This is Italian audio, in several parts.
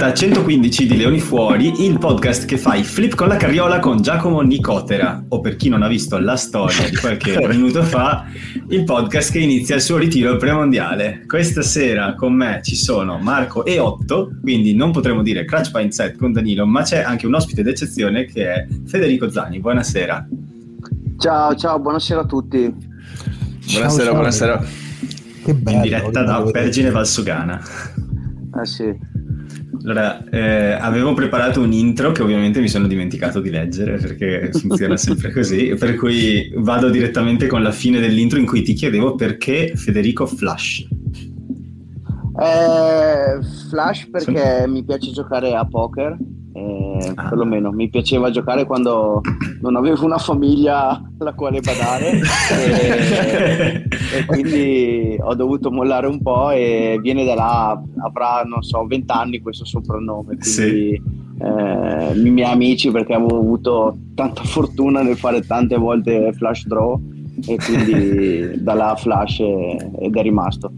Puntata 115 di Leoni Fuori, il podcast che fa i flip con la carriola con Giacomo Nicotera, o per chi non ha visto la storia di qualche minuto fa, il podcast che inizia il suo ritiro premondiale. Questa sera con me ci sono Marco e Otto, quindi non potremo dire Crash Pine Set con Danilo, ma c'è anche un ospite d'eccezione che è Federico Zani. Buonasera. Ciao, ciao, buonasera a tutti. Buonasera, ciao, buonasera. Che bello, in diretta da Pergine Valsugana. Eh sì. Allora, eh, avevo preparato un intro che ovviamente mi sono dimenticato di leggere perché funziona sempre così, per cui vado direttamente con la fine dell'intro in cui ti chiedevo perché Federico Flash. Eh, flash perché Sono... mi piace giocare a poker eh, ah. perlomeno mi piaceva giocare quando non avevo una famiglia alla quale badare e, e, quindi ho dovuto mollare un po' e viene da là, avrà non so 20 anni questo soprannome quindi sì. eh, i miei amici perché avevo avuto tanta fortuna nel fare tante volte flash draw e quindi da là flash ed è rimasto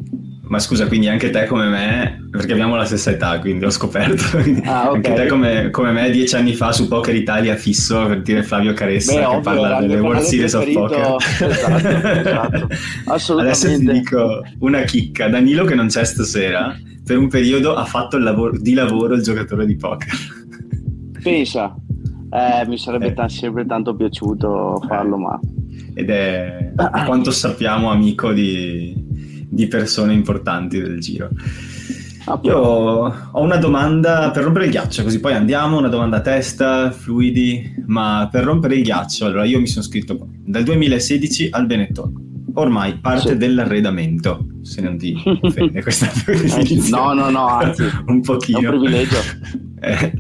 ma scusa, quindi anche te come me, perché abbiamo la stessa età, quindi ho scoperto. Ah, okay. Anche te come, come, me dieci anni fa su Poker Italia fisso per dire Flavio Caressa Beh, che ovvio, parla delle World Series of Poker. Esatto, esatto. Assolutamente. Adesso ti dico una chicca. Danilo che non c'è stasera, per un periodo ha fatto il lavoro, di lavoro il giocatore di poker. Pensa, eh, mi sarebbe eh. t- sempre tanto piaciuto farlo, ma... Ed è, a quanto sappiamo, amico di, di persone importanti del giro. Ah, Io ho una domanda per rompere il ghiaccio, così poi andiamo, una domanda a testa, fluidi, ma per rompere il ghiaccio, allora io mi sono scritto dal 2016 al Benetton, ormai parte sì. dell'arredamento, se non ti offende questa definizione. No, no, no, anzi, un pochino. È un privilegio. Eh,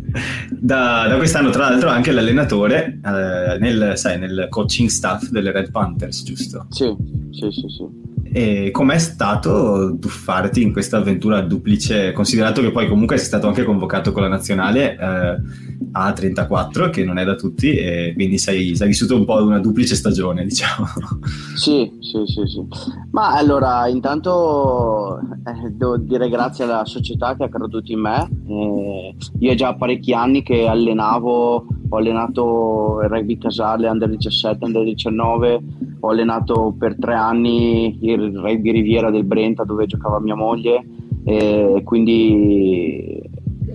da, da, quest'anno, tra l'altro, anche l'allenatore eh, nel, sai, nel coaching staff delle Red Panthers, giusto? Sì, sì, sì, sì. E com'è stato tuffarti in questa avventura duplice, considerato che poi comunque sei stato anche convocato con la nazionale eh, a 34, che non è da tutti, e quindi sei, sei vissuto un po' una duplice stagione, diciamo. Sì, sì, sì, sì. Ma allora, intanto eh, devo dire grazie alla società che ha creduto in me. Eh, io già parecchi anni che allenavo, ho allenato il rugby casale, under 17, under 19, ho allenato per tre anni il rugby Riviera del Brenta dove giocava mia moglie e quindi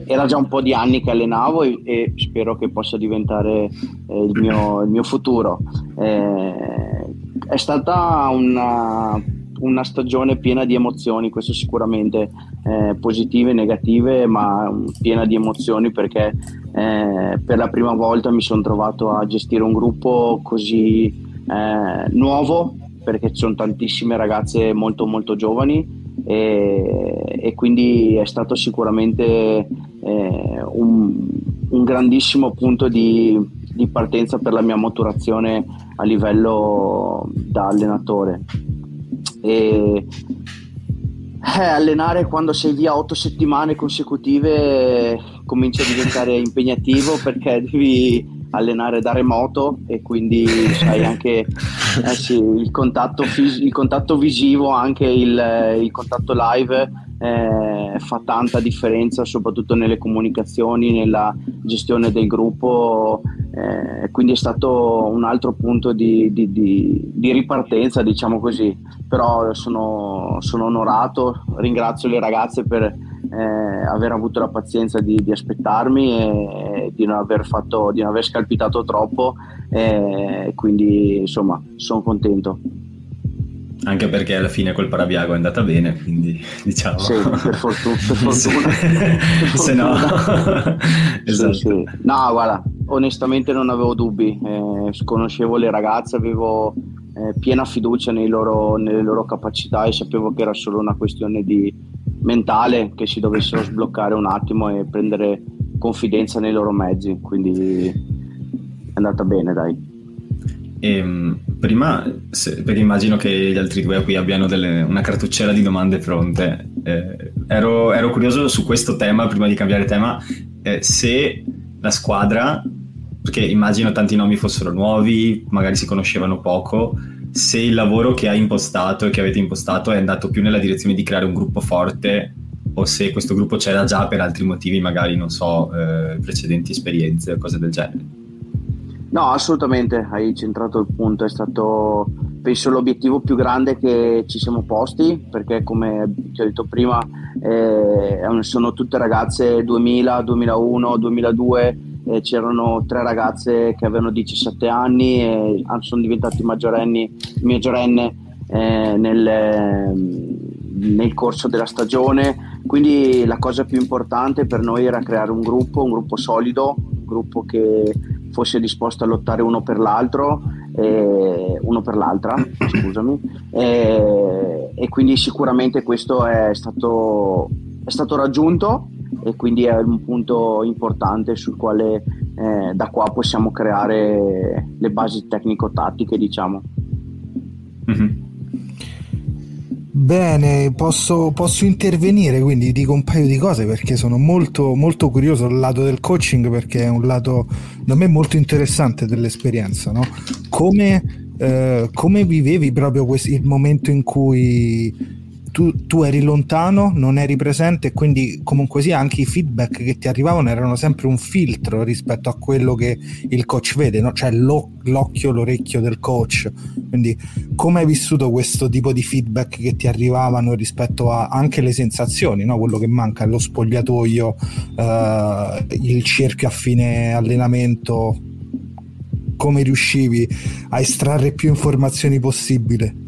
era già un po' di anni che allenavo e, e spero che possa diventare eh, il, mio, il, mio, futuro. Eh, è stata una, una, stagione piena di emozioni, questo sicuramente eh, positive e negative, ma piena di emozioni perché eh, per la prima volta mi sono trovato a gestire un gruppo così eh, nuovo perché ci sono tantissime ragazze molto molto giovani e, e quindi è stato sicuramente eh, un, un, grandissimo punto di, di, partenza per la mia maturazione a livello da allenatore. E, eh, allenare quando sei via otto settimane consecutive comincia a diventare impegnativo perché devi allenare da remoto e quindi sai anche eh sì, il, contatto fis- il, contatto visivo, anche il, il contatto live eh, fa tanta differenza soprattutto nelle comunicazioni, nella gestione del gruppo, eh, quindi è stato un altro punto di, di, di, di ripartenza diciamo così, però sono, sono onorato, ringrazio le ragazze per eh, aver avuto la pazienza di, di aspettarmi e di non aver, fatto, di non aver scalpitato troppo e quindi insomma sono contento anche perché alla fine col Parabiago è andata bene, quindi diciamo... Sì, per fortuna. Per fortuna. se, se no... esatto. Sì, sì. No, guarda, onestamente non avevo dubbi, eh, conoscevo le ragazze, avevo eh, piena fiducia loro, nelle loro capacità e sapevo che era solo una questione di, mentale che si dovessero sbloccare un attimo e prendere confidenza nei loro mezzi, quindi è andata bene, dai. E, ehm, prima, se, perché immagino che gli altri due qui abbiano delle, una cartuccera di domande pronte, eh, ero, ero, curioso su questo tema, prima di cambiare tema, eh, se la squadra, perché immagino tanti nomi fossero nuovi, magari si conoscevano poco, se il lavoro che hai impostato e che avete impostato è andato più nella direzione di creare un gruppo forte o se questo gruppo c'era già per altri motivi, magari non so, eh, precedenti esperienze o cose del genere. No, assolutamente, hai centrato il punto, è stato penso l'obiettivo più grande che ci siamo posti, perché come ti ho detto prima eh, sono tutte ragazze 2000, 2001, 2002, eh, c'erano tre ragazze che avevano 17 anni e sono diventate maggiorenni, maggiorenne eh, nel, nel corso della stagione, quindi la cosa più importante per noi era creare un gruppo, un gruppo solido, un gruppo che fosse disposto a lottare uno per l'altro, eh, uno per l'altra, scusami, eh, e quindi sicuramente questo è stato, è stato, raggiunto e quindi è un punto importante sul quale eh, da qua possiamo creare le basi tecnico-tattiche, diciamo. Mm-hmm. Bene, posso, posso, intervenire, quindi dico un paio di cose perché sono molto, molto curioso del lato del coaching perché è un lato da me molto interessante dell'esperienza. No? Come, eh, come vivevi proprio questo, il momento in cui tu, tu, eri lontano, non eri presente quindi comunque sia anche i feedback che ti arrivavano erano sempre un filtro rispetto a quello che il coach vede, no? cioè lo, l'occhio, l'orecchio del coach. Quindi come hai vissuto questo tipo di feedback che ti arrivavano rispetto a anche le sensazioni, no? quello che manca, lo spogliatoio, eh, il cerchio a fine allenamento, come riuscivi a estrarre più informazioni possibile?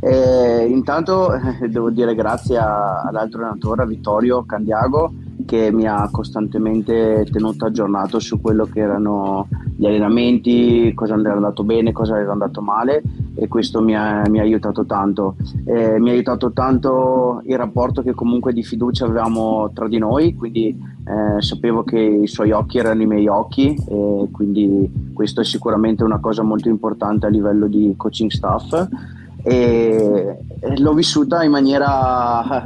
Eh, intanto eh, devo dire grazie all'altro allenatore, Vittorio Candiago, che mi ha costantemente tenuto aggiornato su quello che erano gli allenamenti, cosa era andato bene, cosa era andato male e questo mi ha, mi ha aiutato tanto. Eh, mi ha aiutato tanto il rapporto che comunque di fiducia avevamo tra di noi, quindi eh, sapevo che i suoi occhi erano i miei occhi e quindi questo è sicuramente una cosa molto importante a livello di coaching staff e l'ho vissuta in maniera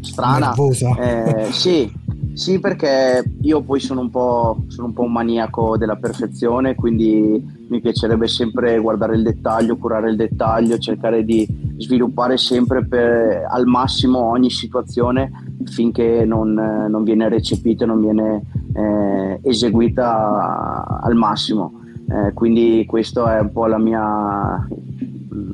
strana. Eh, sì, sì, perché io poi sono un, sono un, po', un maniaco della perfezione, quindi mi piacerebbe sempre guardare il dettaglio, curare il dettaglio, cercare di sviluppare sempre per, al massimo ogni situazione finché non, non viene recepita, non viene eh, eseguita al massimo. Eh, quindi questa è un po' la mia,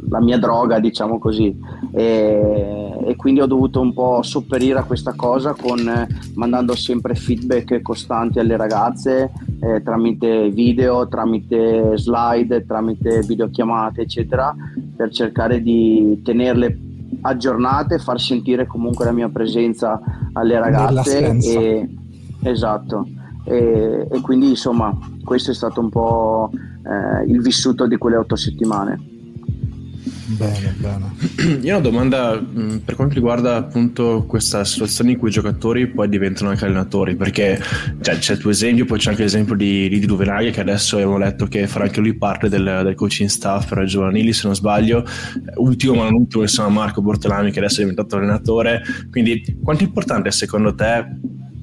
la mia droga, diciamo così. E, e, quindi ho dovuto un po' sopperire a questa cosa con, mandando sempre feedback costanti alle ragazze eh, tramite video, tramite slide, tramite videochiamate, eccetera, per cercare di tenerle aggiornate, far sentire comunque la mia presenza alle ragazze. E, esatto. E, e, quindi insomma questo è stato un po' eh, il vissuto di quelle otto settimane. Bene, bene. Io ho una domanda mm, per quanto riguarda appunto questa situazione in cui i giocatori poi diventano anche allenatori, perché cioè, c'è il tuo esempio, poi c'è anche l'esempio di Lidi Duvenaghi che adesso abbiamo letto che farà anche lui parte del, del coaching staff per i giovanili, se non sbaglio. Ultimo ma non ultimo, insomma, Marco Bortolami che adesso è diventato allenatore. Quindi quanto è importante secondo te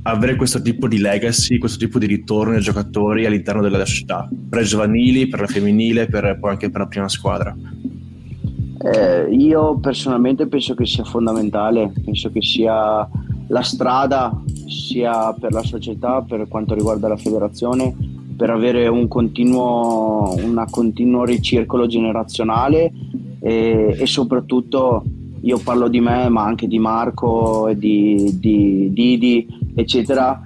avere questo tipo di legacy, questo tipo di ritorno ai giocatori all'interno della società, per i giovanili, per la femminile, per, poi anche per la prima squadra? Eh, io personalmente penso che sia fondamentale, penso che sia la strada sia per la società, per quanto riguarda la federazione, per avere un continuo, una continuo ricircolo generazionale e, e, soprattutto io parlo di me ma anche di Marco, di, di Didi eccetera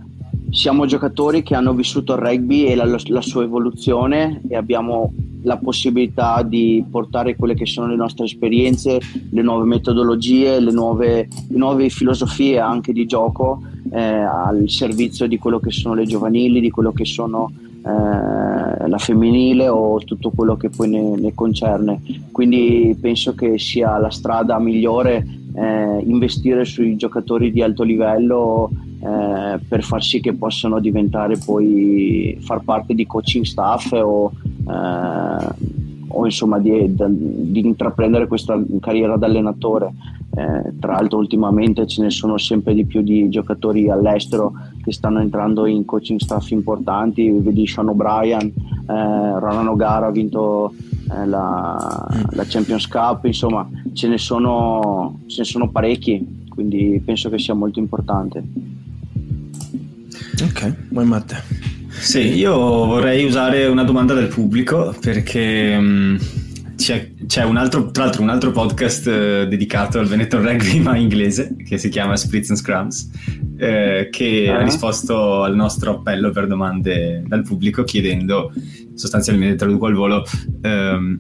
siamo giocatori che hanno vissuto il rugby e la, la sua evoluzione e abbiamo la possibilità di portare quelle che sono le nostre esperienze, le nuove metodologie, le nuove, le nuove filosofie anche di gioco eh, al servizio di quello che sono le giovanili, di quello che sono eh, la femminile o tutto quello che poi ne, ne, concerne. Quindi penso che sia la strada migliore eh, investire sui giocatori di alto livello eh, per far sì che possano diventare poi far parte di coaching staff o, eh, o insomma di, di, intraprendere questa carriera da allenatore. Eh, tra l'altro ultimamente ce ne sono sempre di più di giocatori all'estero che stanno entrando in coaching staff importanti, vedi Sean O'Brien, eh, Ronan O'Gara ha vinto eh, la, la, Champions Cup, insomma ce ne sono, ce ne sono parecchi quindi penso che sia molto importante. Ok, vuoi Matte? Sì, io vorrei usare una domanda del pubblico perché um, c'è, c'è, un altro, tra l'altro un altro podcast eh, dedicato al Veneto Rugby ma inglese che si chiama Splits and Scrums eh, che uh-huh. ha risposto al nostro appello per domande dal pubblico chiedendo sostanzialmente traduco al volo ehm,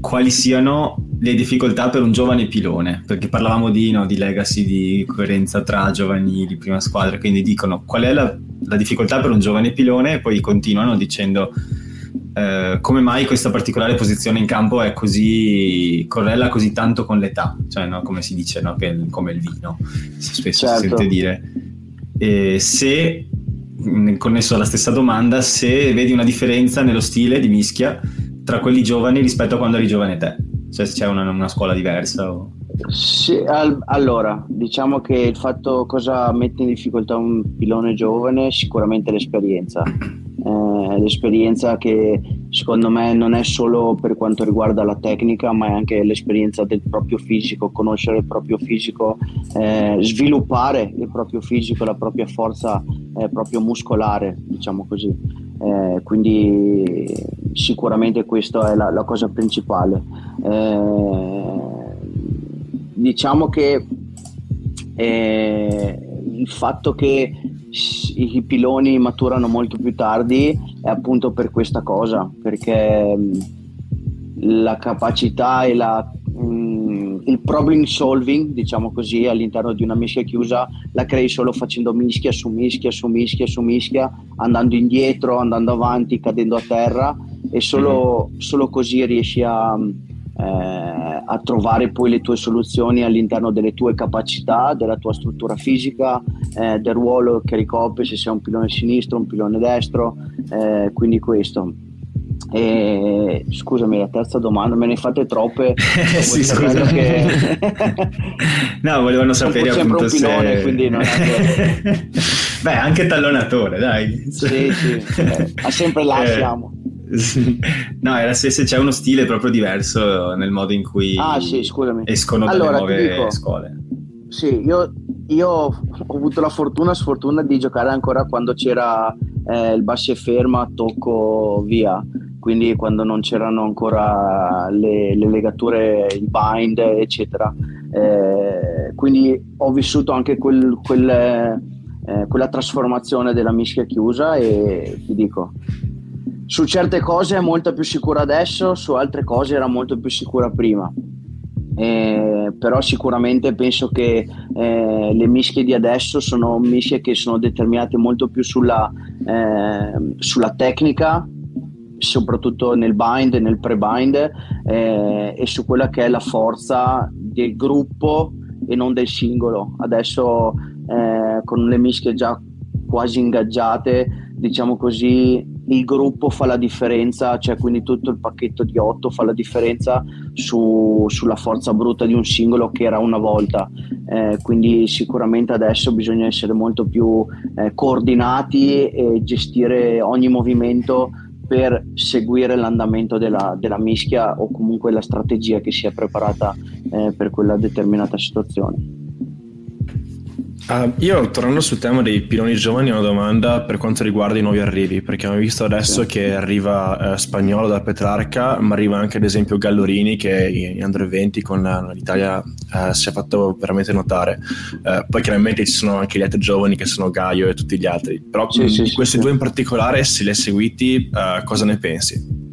quali siano le difficoltà per un giovane pilone, perché parlavamo di, no, di legacy, di coerenza tra giovanili, prima squadra, quindi dicono qual è la, la difficoltà per un giovane pilone e poi continuano dicendo eh, come mai questa particolare posizione in campo è così correla così tanto con l'età, cioè no, come si dice, no, che, come il vino, spesso certo. si sente dire. E se connesso alla stessa domanda, se vedi una differenza nello stile di mischia tra quelli giovani rispetto a quando eri giovane te, cioè se c'è una, una scuola diversa o... Sì, al, allora, diciamo che il fatto cosa mette in difficoltà un pilone giovane sicuramente l'esperienza. L'esperienza che secondo me non è solo per quanto riguarda la tecnica, ma è anche l'esperienza del proprio fisico, conoscere il proprio fisico, eh, sviluppare il proprio fisico, la propria forza eh, proprio muscolare, diciamo così. Eh, quindi sicuramente questa è la, la cosa principale. Eh, diciamo che eh, il fatto che i piloni maturano molto più tardi è appunto per questa cosa, perché mm, la capacità e la, mm, il problem solving, diciamo così, all'interno di una mischia chiusa la crei solo facendo mischia su mischia su mischia su mischia, andando indietro, andando avanti, cadendo a terra e solo, mm-hmm. solo così riesci a eh, a trovare poi le tue soluzioni all'interno delle tue capacità, della tua struttura fisica, eh, del ruolo che ricopri, se sei un pilone sinistro, un pilone destro, eh, quindi questo. E, scusami, la terza domanda, me ne fate troppe. sì, scusa. Che... no, volevano sapere appunto un pilone, se... quindi non è che... Beh, anche tallonatore, dai. Sì, sì, ma sempre là eh, siamo. No, era se, se, c'è uno stile proprio diverso nel modo in cui ah, sì, escono dalle nuove dico, scuole. Sì, io, io, ho avuto la fortuna, sfortuna di giocare ancora quando c'era eh, il basso e ferma, tocco via, quindi quando non c'erano ancora le, le legature, il bind, eccetera. Eh, quindi ho vissuto anche quel, quel, eh, quella trasformazione della mischia chiusa e ti dico, su certe cose è molto più sicura adesso, su altre cose era molto più sicura prima. Eh, però sicuramente penso che eh, le mischie di adesso sono mischie che sono determinate molto più sulla, eh, sulla tecnica, soprattutto nel bind e nel pre-bind, eh, e su quella che è la forza del gruppo e non del singolo. Adesso eh, con le mischie già quasi ingaggiate, diciamo così, il gruppo fa la differenza, cioè quindi tutto il pacchetto di 8 fa la differenza su, sulla forza brutta di un singolo che era una volta. Eh, quindi sicuramente adesso bisogna essere molto più eh, coordinati e gestire ogni movimento per seguire l'andamento della, della, mischia o comunque la strategia che si è preparata eh, per quella determinata situazione. Uh, io tornando sul tema dei piloni giovani ho una domanda per quanto riguarda i nuovi arrivi, perché abbiamo visto adesso sì. che arriva uh, Spagnolo da Petrarca, ma arriva anche ad esempio Gallorini che in Under 20 con l'Italia uh, si è fatto veramente notare. poi chiaramente ci sono anche gli altri giovani che sono Gaio e tutti gli altri, però sì, sì, di questi due in particolare, se li hai seguiti, cosa ne pensi?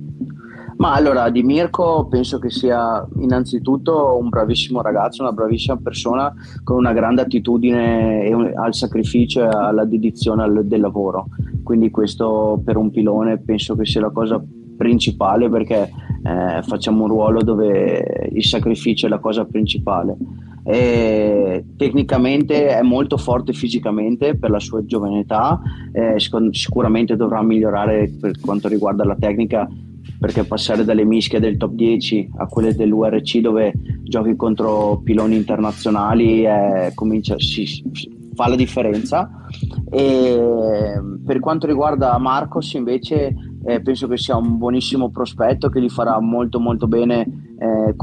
Ma allora, di Mirko penso che sia innanzitutto un bravissimo ragazzo, una bravissima persona con una grande attitudine al sacrificio e alla dedizione al, del lavoro. Quindi questo per un pilone penso che sia la cosa principale perché eh, facciamo un ruolo dove il sacrificio è la cosa principale. E tecnicamente è molto forte fisicamente per la sua giovane età, eh, sicuramente dovrà migliorare per quanto riguarda la tecnica perché passare dalle mischie del top 10 a quelle dell'URC dove giochi contro piloni internazionali è, comincia, si, si, fa la differenza. E per quanto riguarda Marcos invece eh, penso che sia un buonissimo prospetto che gli farà molto molto bene eh,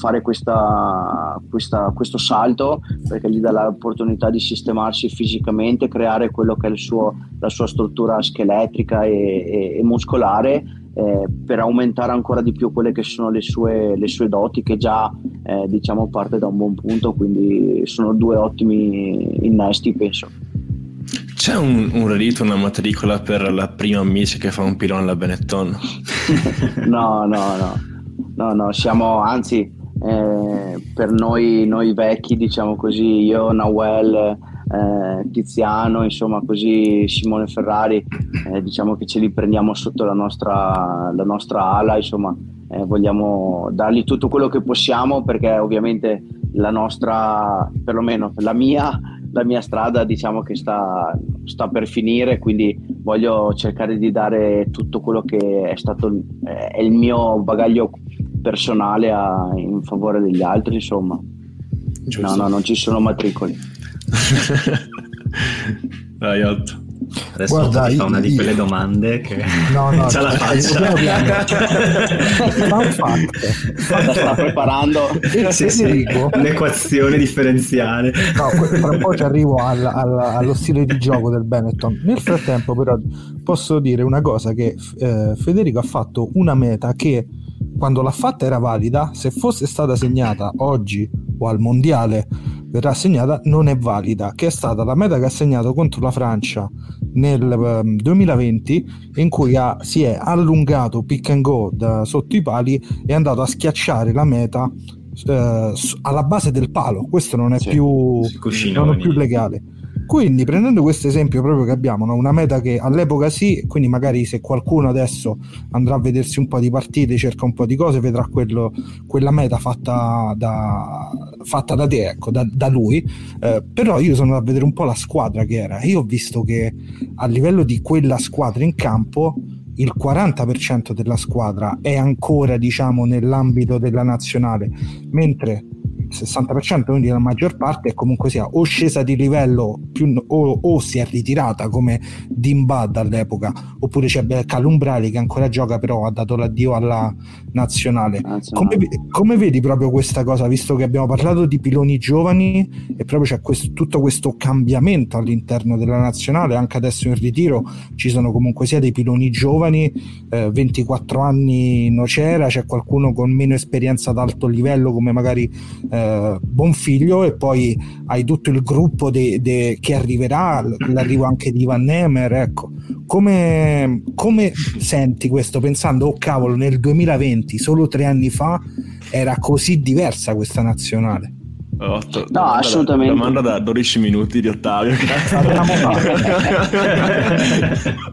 fare questa, questa, questo salto perché gli dà l'opportunità di sistemarsi fisicamente, creare quello che è suo, la sua struttura scheletrica e, e, e muscolare eh, per aumentare ancora di più quelle che sono le sue, le sue doti che già eh, diciamo parte da un buon punto quindi sono due ottimi innesti penso c'è un, un rito, una matricola per la prima miss che fa un pilone alla Benetton? no, no, no, no, no, siamo anzi eh, per noi, noi vecchi, diciamo così, io, Nawel, eh, Tiziano, insomma così Simone Ferrari, eh, diciamo che ce li prendiamo sotto la nostra, la nostra ala, insomma eh, vogliamo dargli tutto quello che possiamo perché ovviamente la nostra, perlomeno la mia, la mia strada diciamo che sta, sta, per finire, quindi voglio cercare di dare tutto quello che è stato eh, è il mio bagaglio personale a, in favore degli altri, insomma. Giusto. No, no, non ci sono matricoli. Dai, Otto. Adesso Guarda, ti fa una di quelle domande che no, no, c'ha la faccia. Fun fact. sta preparando sì, sì, l'equazione differenziale. No, tra poi ci arrivo al, al, allo stile di gioco del Benetton. Nel frattempo, però, posso dire una cosa: che eh, Federico ha fatto una meta che quando l'ha fatta era valida, se fosse stata segnata oggi o al mondiale verrà assegnata non è valida, che è stata la meta che ha segnato contro la Francia nel um, ehm, 2020 in cui ha, si è allungato pick and go da sotto i pali e è andato a schiacciare la meta eh, alla base del palo. Questo non è, sì, più, non è più legale. Quindi prendendo questo esempio proprio che abbiamo, no? una meta che all'epoca sì, quindi magari se qualcuno adesso andrà a vedersi un po' di partite, cerca un po' di cose, vedrà quello, quella meta fatta da, fatta da te, ecco, da, da lui. Eh, però io sono andato a vedere un po' la squadra che era e ho visto che a livello di quella squadra in campo il 40% della squadra è ancora diciamo nell'ambito della nazionale mentre 60%, quindi la maggior parte è comunque sia o scesa di livello più, o, o, si è ritirata come Dimbad all'epoca, oppure c'è Calumbrali che ancora gioca però ha dato l'addio alla nazionale. Come, come, vedi proprio questa cosa, visto che abbiamo parlato di piloni giovani e proprio c'è questo, tutto questo cambiamento all'interno della nazionale, anche adesso in ritiro ci sono comunque sia dei piloni giovani, eh, 24 anni Nocera, c'è qualcuno con meno esperienza ad alto livello come magari eh, Bonfiglio e poi hai tutto il gruppo de, de, che arriverà, l'arrivo anche di Van Nemer, ecco. Come, come senti questo pensando, oh cavolo, nel 2020, solo tre anni fa, era così diversa questa nazionale? Otto, no, assolutamente. Da, domanda da 12 minuti di Ottavio.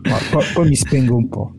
poi, poi, mi spengo un po'.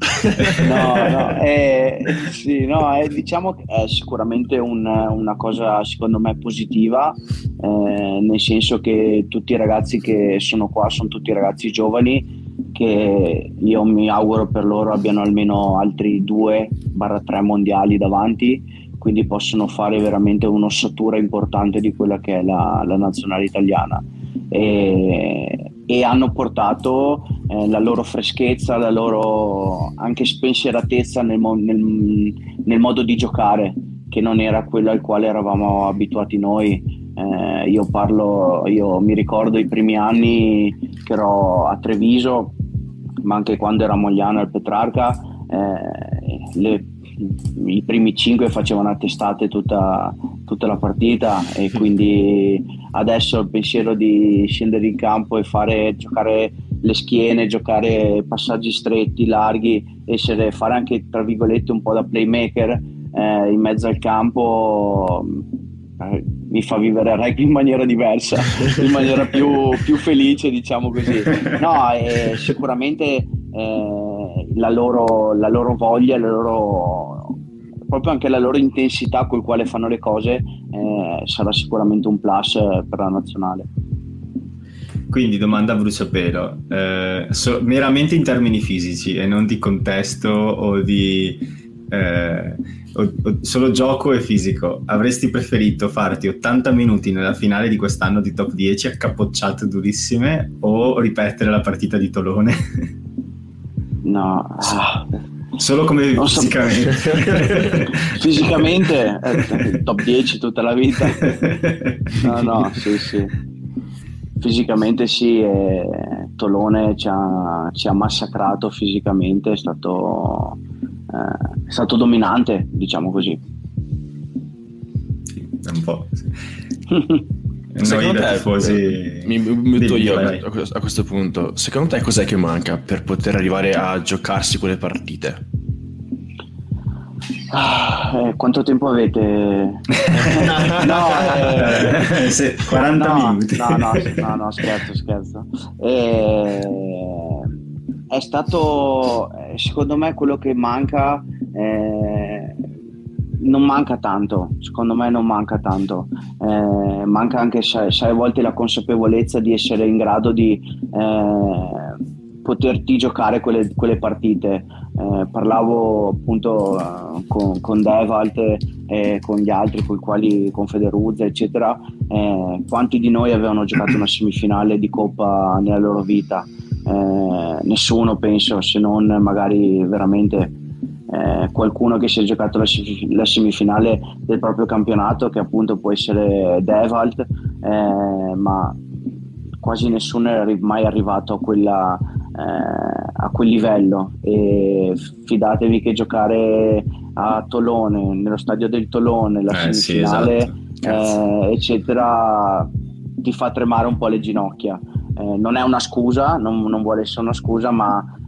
No, no, è, sì, no è, diciamo che è sicuramente un, una cosa secondo me positiva, eh, nel senso che tutti i ragazzi che sono qua sono tutti ragazzi giovani che io mi auguro per loro abbiano almeno altri 2-3 mondiali davanti quindi possono fare veramente un'ossatura importante di quella che è la, la nazionale italiana. E, e hanno portato eh, la loro freschezza, la loro anche spensieratezza nel, nel, nel, modo di giocare, che non era quello al quale eravamo abituati noi. Eh, io parlo, io mi ricordo i primi anni che ero a Treviso, ma anche quando ero a Mogliano al Petrarca, eh, le i primi cinque facevano a testate tutta, tutta, la partita e quindi adesso il pensiero di scendere in campo e fare giocare le schiene, giocare passaggi stretti, larghi, essere, fare anche tra virgolette un po' da playmaker eh, in mezzo al campo mi fa vivere il rugby in maniera diversa, in maniera più, più felice, diciamo così. No, eh, sicuramente eh, la, loro, la, loro, voglia, la loro, proprio anche la loro intensità con quale fanno le cose eh, sarà sicuramente un plus eh, per la nazionale. Quindi domanda a bruciapelo, eh, so, meramente in termini fisici e non di contesto o di eh, solo gioco e fisico, avresti preferito farti 80 minuti nella finale di quest'anno di top 10 a capocciate durissime o ripetere la partita di Tolone? No, Solo come non fisicamente. So. fisicamente, eh, top 10 tutta la vita. No, no, sì, sì. Fisicamente sì, eh, Tolone ci ha, ci ha, massacrato fisicamente, è stato, eh, è stato dominante, diciamo così. Sì, un po'. Sì. Secondo te, tifosi... mi metto io a questo punto, secondo te cos'è che manca per poter arrivare a giocarsi quelle partite? Ah, eh, quanto tempo avete? no, eh, Se, 40 no, minuti. No, no, no, no, scherzo, scherzo. Eh, è stato, eh, secondo me, quello che manca eh, non manca tanto, secondo me non manca tanto, eh, manca anche a volte la consapevolezza di essere in grado di eh, poterti giocare quelle, quelle partite. Eh, parlavo appunto uh, con, con Devalt e con gli altri, con quali, con Federuzza, eccetera, eh, quanti di noi avevano giocato una semifinale di Coppa nella loro vita? Eh, nessuno penso, se non magari veramente eh, qualcuno che si è giocato la, la, semifinale del proprio campionato, che appunto può essere Devalt, eh, ma quasi nessuno è mai arrivato a, quella, eh, a quel livello. E fidatevi che giocare a Tolone, nello stadio del Tolone, la eh, semifinale, sì, esatto. Eh, eccetera, ti fa tremare un po' le ginocchia. Eh, non è una scusa, non, non, vuole essere una scusa, ma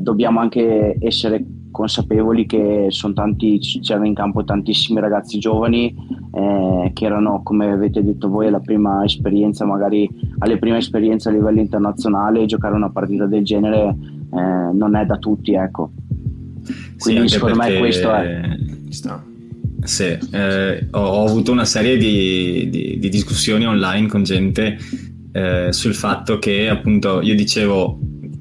dobbiamo anche essere consapevoli che sono tanti, c'erano in campo tantissimi ragazzi giovani eh, che erano, come avete detto voi, alla prima esperienza, magari alle prime esperienze a livello internazionale, giocare una partita del genere eh, non è da tutti, ecco. Quindi sì, secondo me questo è. Sì, eh, ho, ho, avuto una serie di, di, di discussioni online con gente eh, sul fatto che appunto io dicevo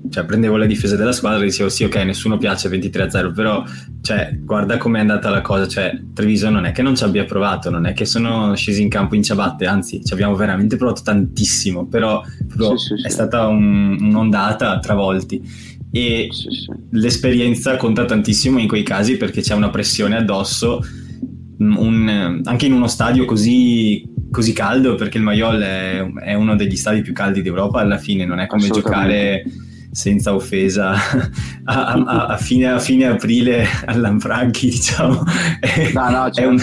cioè, prendevo le difese della squadra e dicevo sì ok nessuno piace 23-0 però cioè, guarda com'è andata la cosa cioè, Treviso non è che non ci abbia provato non è che sono scesi in campo in ciabatte anzi ci abbiamo veramente provato tantissimo però, però sì, sì, è sì. stata un, un'ondata a travolti e l'esperienza conta tantissimo in quei casi perché c'è una pressione addosso un, anche in uno stadio così così caldo perché il Mayol è, è, uno degli stadi più caldi d'Europa alla fine non è come giocare senza offesa a, a, a, fine, a fine, aprile all'Anfranchi diciamo. È, no, no, certo. è, un,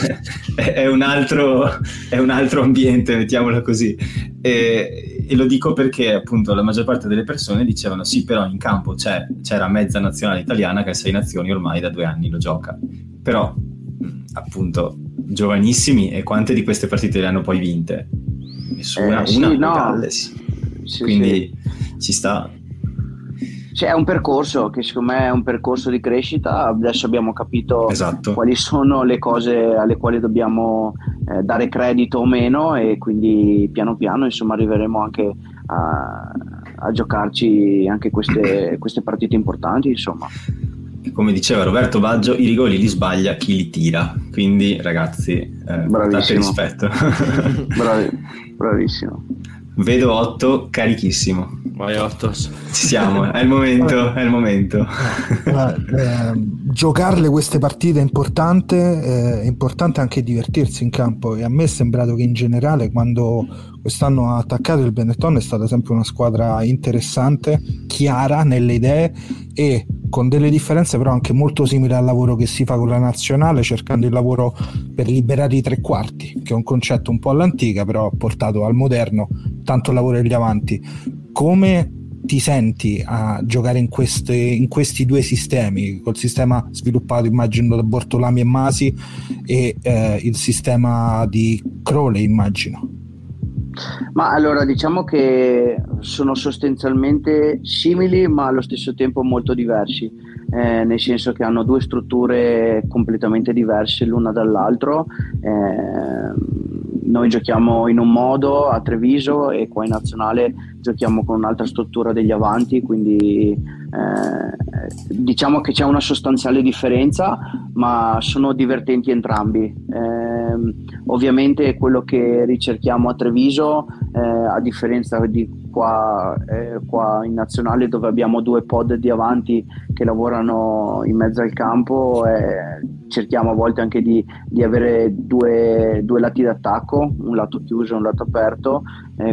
è, un altro, è, un, altro, ambiente mettiamola così. E, e, lo dico perché appunto la maggior parte delle persone dicevano sì però in campo c'è, c'era mezza nazionale italiana che a sei nazioni ormai da due anni lo gioca. Però appunto giovanissimi e quante di queste partite le hanno poi vinte? Nessuna, eh, sì, una no. Galles. Sì, quindi sì. ci sta cioè, è un percorso che secondo me è un percorso di crescita. Adesso abbiamo capito esatto. quali sono le cose alle quali dobbiamo eh, dare credito o meno, e quindi piano piano insomma, arriveremo anche a, a giocarci anche queste, queste partite importanti. Insomma come diceva Roberto Baggio, i rigori li sbaglia chi li tira. Quindi, ragazzi, eh, date rispetto. Bravi, bravissimo. Vedo 8 carichissimo. Vai 8. Ci siamo, è il momento, è il momento. Eh, giocarle queste partite è importante, eh, è importante anche divertirsi in campo e a me è sembrato che in generale quando quest'anno ha attaccato il Benetton è stata sempre una squadra interessante, chiara nelle idee e con delle differenze però anche molto simili al lavoro che si fa con la nazionale cercando il lavoro per liberare i tre quarti che è un concetto un po' all'antica però portato al moderno tanto lavoro agli avanti come ti senti a giocare in, queste, in, questi due sistemi, col sistema sviluppato immagino da Bortolami e Masi e eh, il sistema di Crowley immagino? Ma allora diciamo che sono sostanzialmente simili ma allo stesso tempo molto diversi, eh, nel senso che hanno due strutture completamente diverse l'una dall'altro. Eh, noi giochiamo in un modo a Treviso e qua in nazionale giochiamo con un'altra struttura degli avanti, quindi eh, diciamo che c'è una sostanziale differenza, ma sono divertenti entrambi. Eh, ovviamente quello che ricerchiamo a Treviso, a differenza di qua, eh, qua, in nazionale dove abbiamo due pod di avanti che lavorano in mezzo al campo, cerchiamo a volte anche di, di avere due, due, lati d'attacco, un lato chiuso e un lato aperto.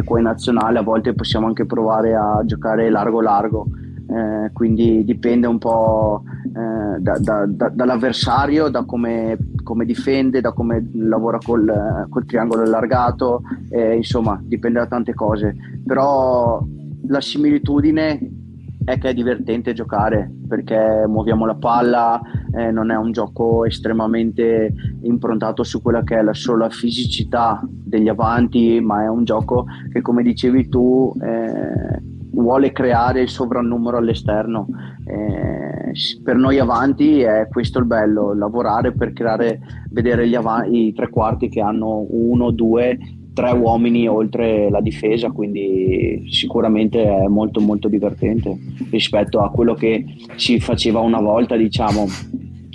qua in nazionale a volte possiamo anche provare a giocare largo largo eh, quindi dipende un po' eh, da, da, da, dall'avversario, da come, come, difende, da come lavora col, col triangolo allargato, eh, insomma dipende da tante cose, però la similitudine è che è divertente giocare perché muoviamo la palla, eh, non è un gioco estremamente improntato su quella che è la sola fisicità degli avanti, ma è un gioco che come dicevi tu eh, vuole creare il sovrannumero all'esterno. Eh, per noi avanti è questo il bello, lavorare per creare, vedere av- i tre quarti che hanno uno, due, tre uomini oltre la difesa, quindi sicuramente è molto molto divertente rispetto a quello che si faceva una volta, diciamo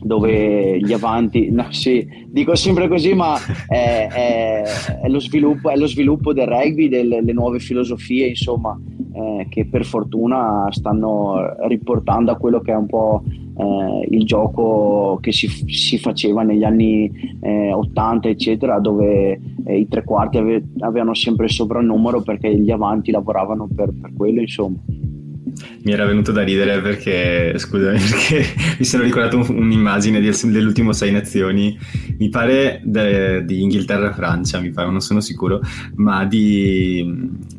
dove gli avanti, no, sì, dico sempre così, ma è, è, è, lo, sviluppo, è lo sviluppo del rugby, delle nuove filosofie, insomma, eh, che per fortuna stanno riportando a quello che è un po' eh, il gioco che si, si, faceva negli anni eh, 80, eccetera, dove eh, i tre quarti ave, avevano sempre il soprannumero perché gli avanti lavoravano per, per quello, insomma mi era venuto da ridere perché, scusami, perché mi sono ricordato un'immagine dell'ultimo Sei Nazioni, mi pare de, di Inghilterra e Francia, mi pare, non sono sicuro, ma di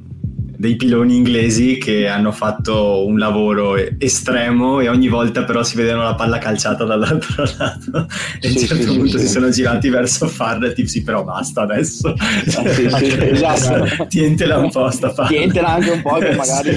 dei piloni inglesi che hanno fatto un lavoro estremo e ogni volta però si vedevano la palla calciata dall'altro lato. E sì, a un certo sì, punto sì, si sono girati verso farla e tipo sì però basta adesso. Eh, esatto. tientela un po' sta palla tientela anche un po' che magari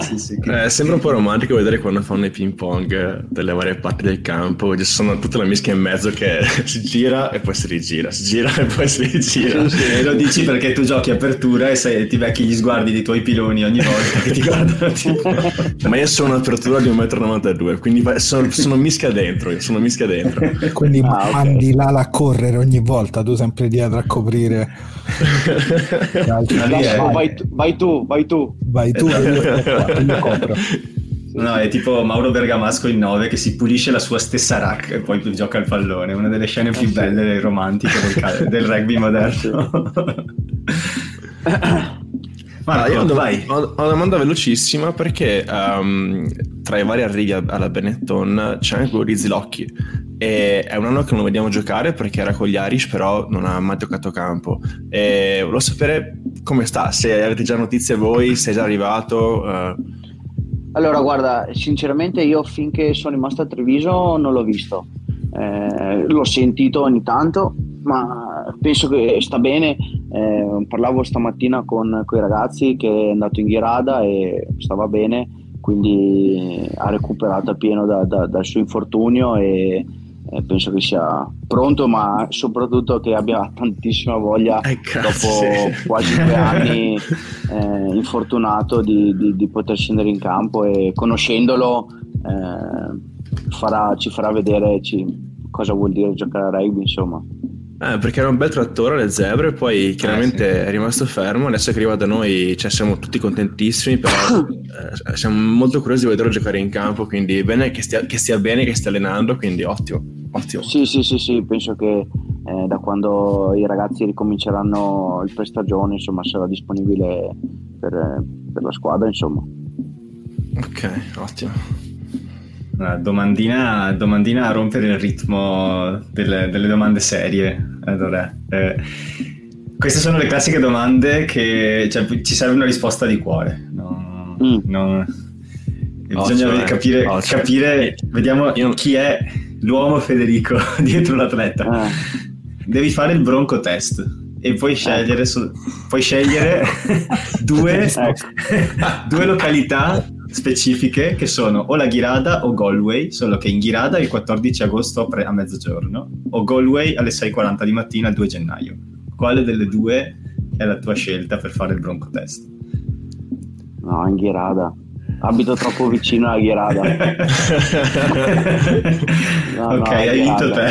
sì, sì, eh, sembra un po' romantico vedere quando fanno i ping pong delle varie parti del campo, ci sono tutta la mischia in mezzo che si gira e poi si rigira, si gira e poi si rigira. Sì, lo dici perché tu giochi apertura e sei, ti becchi gli sguardi dei tuoi piloni ogni volta che ti guardano. Tipo... Ma io sono un'apertura di 1,92 m, quindi sono, sono mischia dentro, sono mischia dentro. Quindi ah, mandi okay. l'ala a correre ogni volta, tu sempre dietro a coprire. vai, vai, tu, vai tu. Vai tu, esatto. Io copro. No, è tipo Mauro Bergamasco in 9 che si pulisce la sua stessa rack e poi gioca al pallone. Una delle scene più belle e romantiche del, del rugby moderno. Marco, io ho, vai. Ho, una domanda velocissima perché um, tra i vari arrivi alla Benetton c'è anche quello di Zilocchi e è un anno che non lo vediamo giocare perché era con gli Irish però non ha mai giocato a campo. E volevo sapere come sta, se avete già notizie voi, se è già arrivato uh... allora guarda, sinceramente io finché sono rimasto a Treviso non l'ho visto. Eh, l'ho sentito ogni tanto ma penso che sta bene. Eh, parlavo stamattina con, con i ragazzi che è andato in Ghirada e stava bene quindi ha recuperato a pieno da, da, dal suo infortunio e eh, penso che sia pronto, ma soprattutto che abbia tantissima voglia eh, dopo quasi due anni eh, infortunato di, di, di, poter scendere in campo e conoscendolo eh, farà, ci farà vedere ci, cosa vuol dire giocare a rugby, insomma. Eh, perché era un bel trattore alle zebre, poi chiaramente eh, sì. è rimasto fermo. Adesso che arriva da noi, cioè, siamo tutti contentissimi, però eh, siamo molto curiosi di vederlo giocare in campo. Quindi è bene che stia, che stia bene, che stia allenando. Quindi ottimo, ottimo. Sì, sì, sì, sì. penso che eh, da quando i ragazzi ricominceranno il pre-stagione, insomma, sarà disponibile per, per la squadra, insomma. Ok, ottimo. Domandina, domandina, a rompere il ritmo delle, delle domande serie. Allora, eh, queste sono le classiche domande che cioè, ci serve una risposta di cuore. No, mm. no, bisogna oh, cioè, capire, oh, cioè, capire vediamo io... chi è l'uomo Federico dietro l'atleta. Ah. Devi fare il bronco test e puoi scegliere, ecco. puoi scegliere due, ecco. due località specifiche che sono o la Ghirada o Galway, solo che in Ghirada il 14 agosto a mezzogiorno o Galway alle 6.40 di mattina il 2 gennaio. Quale delle due è la tua scelta per fare il bronco test? No, in Ghirada. Abito troppo vicino alla Ghirada. no, ok, no, hai vinto te.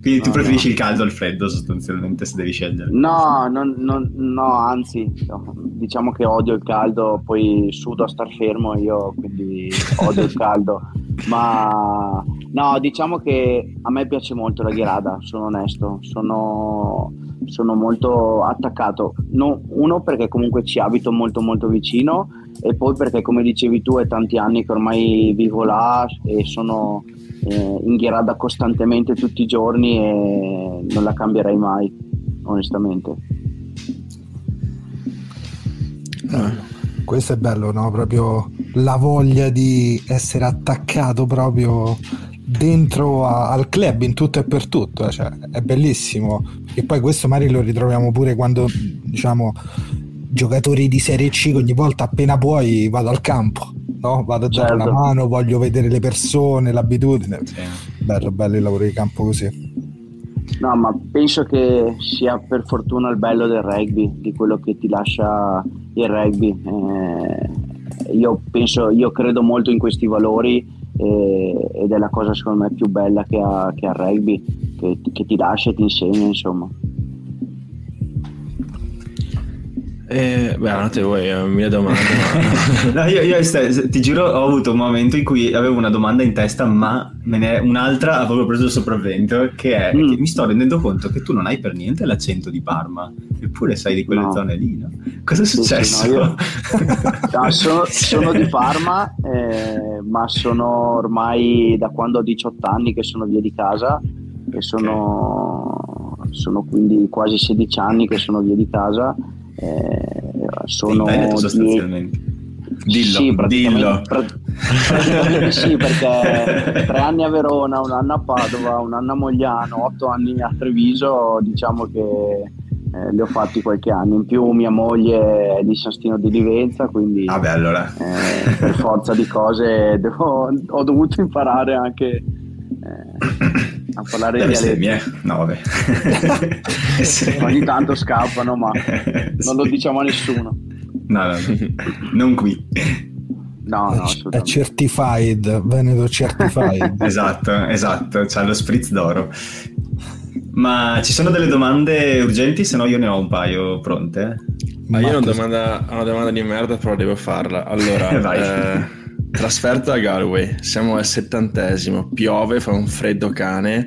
Quindi tu no, preferisci il caldo al freddo sostanzialmente se devi scegliere? No, non, non, no anzi, diciamo che odio il caldo, poi sudo a star fermo io, quindi odio il caldo. Ma no, diciamo che a me piace molto la ghirada, sono onesto, sono, sono molto attaccato. No, uno perché comunque ci abito molto molto vicino e poi perché come dicevi tu è tanti anni che ormai vivo là e sono eh, in ghirada costantemente tutti i giorni e non la cambierei mai, onestamente. Eh, questo è bello, no? Proprio la voglia di essere attaccato proprio dentro a, al club in tutto e per tutto, cioè, è bellissimo. E poi questo magari lo ritroviamo pure quando diciamo giocatori di Serie C ogni volta appena puoi vado al campo no? vado a dare certo. una mano, voglio vedere le persone, l'abitudine. Sì. Bello, bello il lavoro di campo così. No, ma penso che sia per fortuna il bello del rugby, di quello che ti lascia il rugby. Eh, io penso, io credo molto in questi valori eh, ed è la cosa secondo me più bella che ha, che ha il rugby, che, che ti lascia e ti insegna, insomma. Eh, beh, non te vuoi, è mia domanda. Ma... no, io, io ti giuro, ho avuto un momento in cui avevo una domanda in testa, ma me ne un'altra ha proprio preso il sopravvento, che è mm. che mi sto rendendo conto che tu non hai per niente l'accento di Parma, eppure sei di quelle no. zone lì, no? Cosa è successo? Sì, no, io... no, sono, sono, di Parma, eh, ma sono ormai da quando ho 18 anni che sono via di casa e sono, okay. sono quindi quasi 16 anni che sono via di casa eh, sono Veneto sostanzialmente. Dillo, sì, dillo. Praticamente sì, perché tre anni a Verona, un anno a Padova, un anno a Mogliano, otto anni a Treviso, diciamo che eh, li ho fatti qualche anno. In più mia moglie è di Sastino di Livenza, quindi ah beh, allora. eh, per forza di cose devo, ho dovuto imparare anche eh, a parlare Delle bestemmie? No, vabbè. Ogni tanto scappano, ma non lo diciamo a nessuno. No, no, non qui. No, no, è certified, Veneto certified. esatto, esatto, c'ha lo spritz d'oro. Ma ci sono delle domande urgenti? Se no io ne ho un paio pronte. Ma io ho una domanda, una domanda di merda, però devo farla. Allora, eh, Trasferta a Galway, siamo al settantesimo, piove, fa un freddo cane,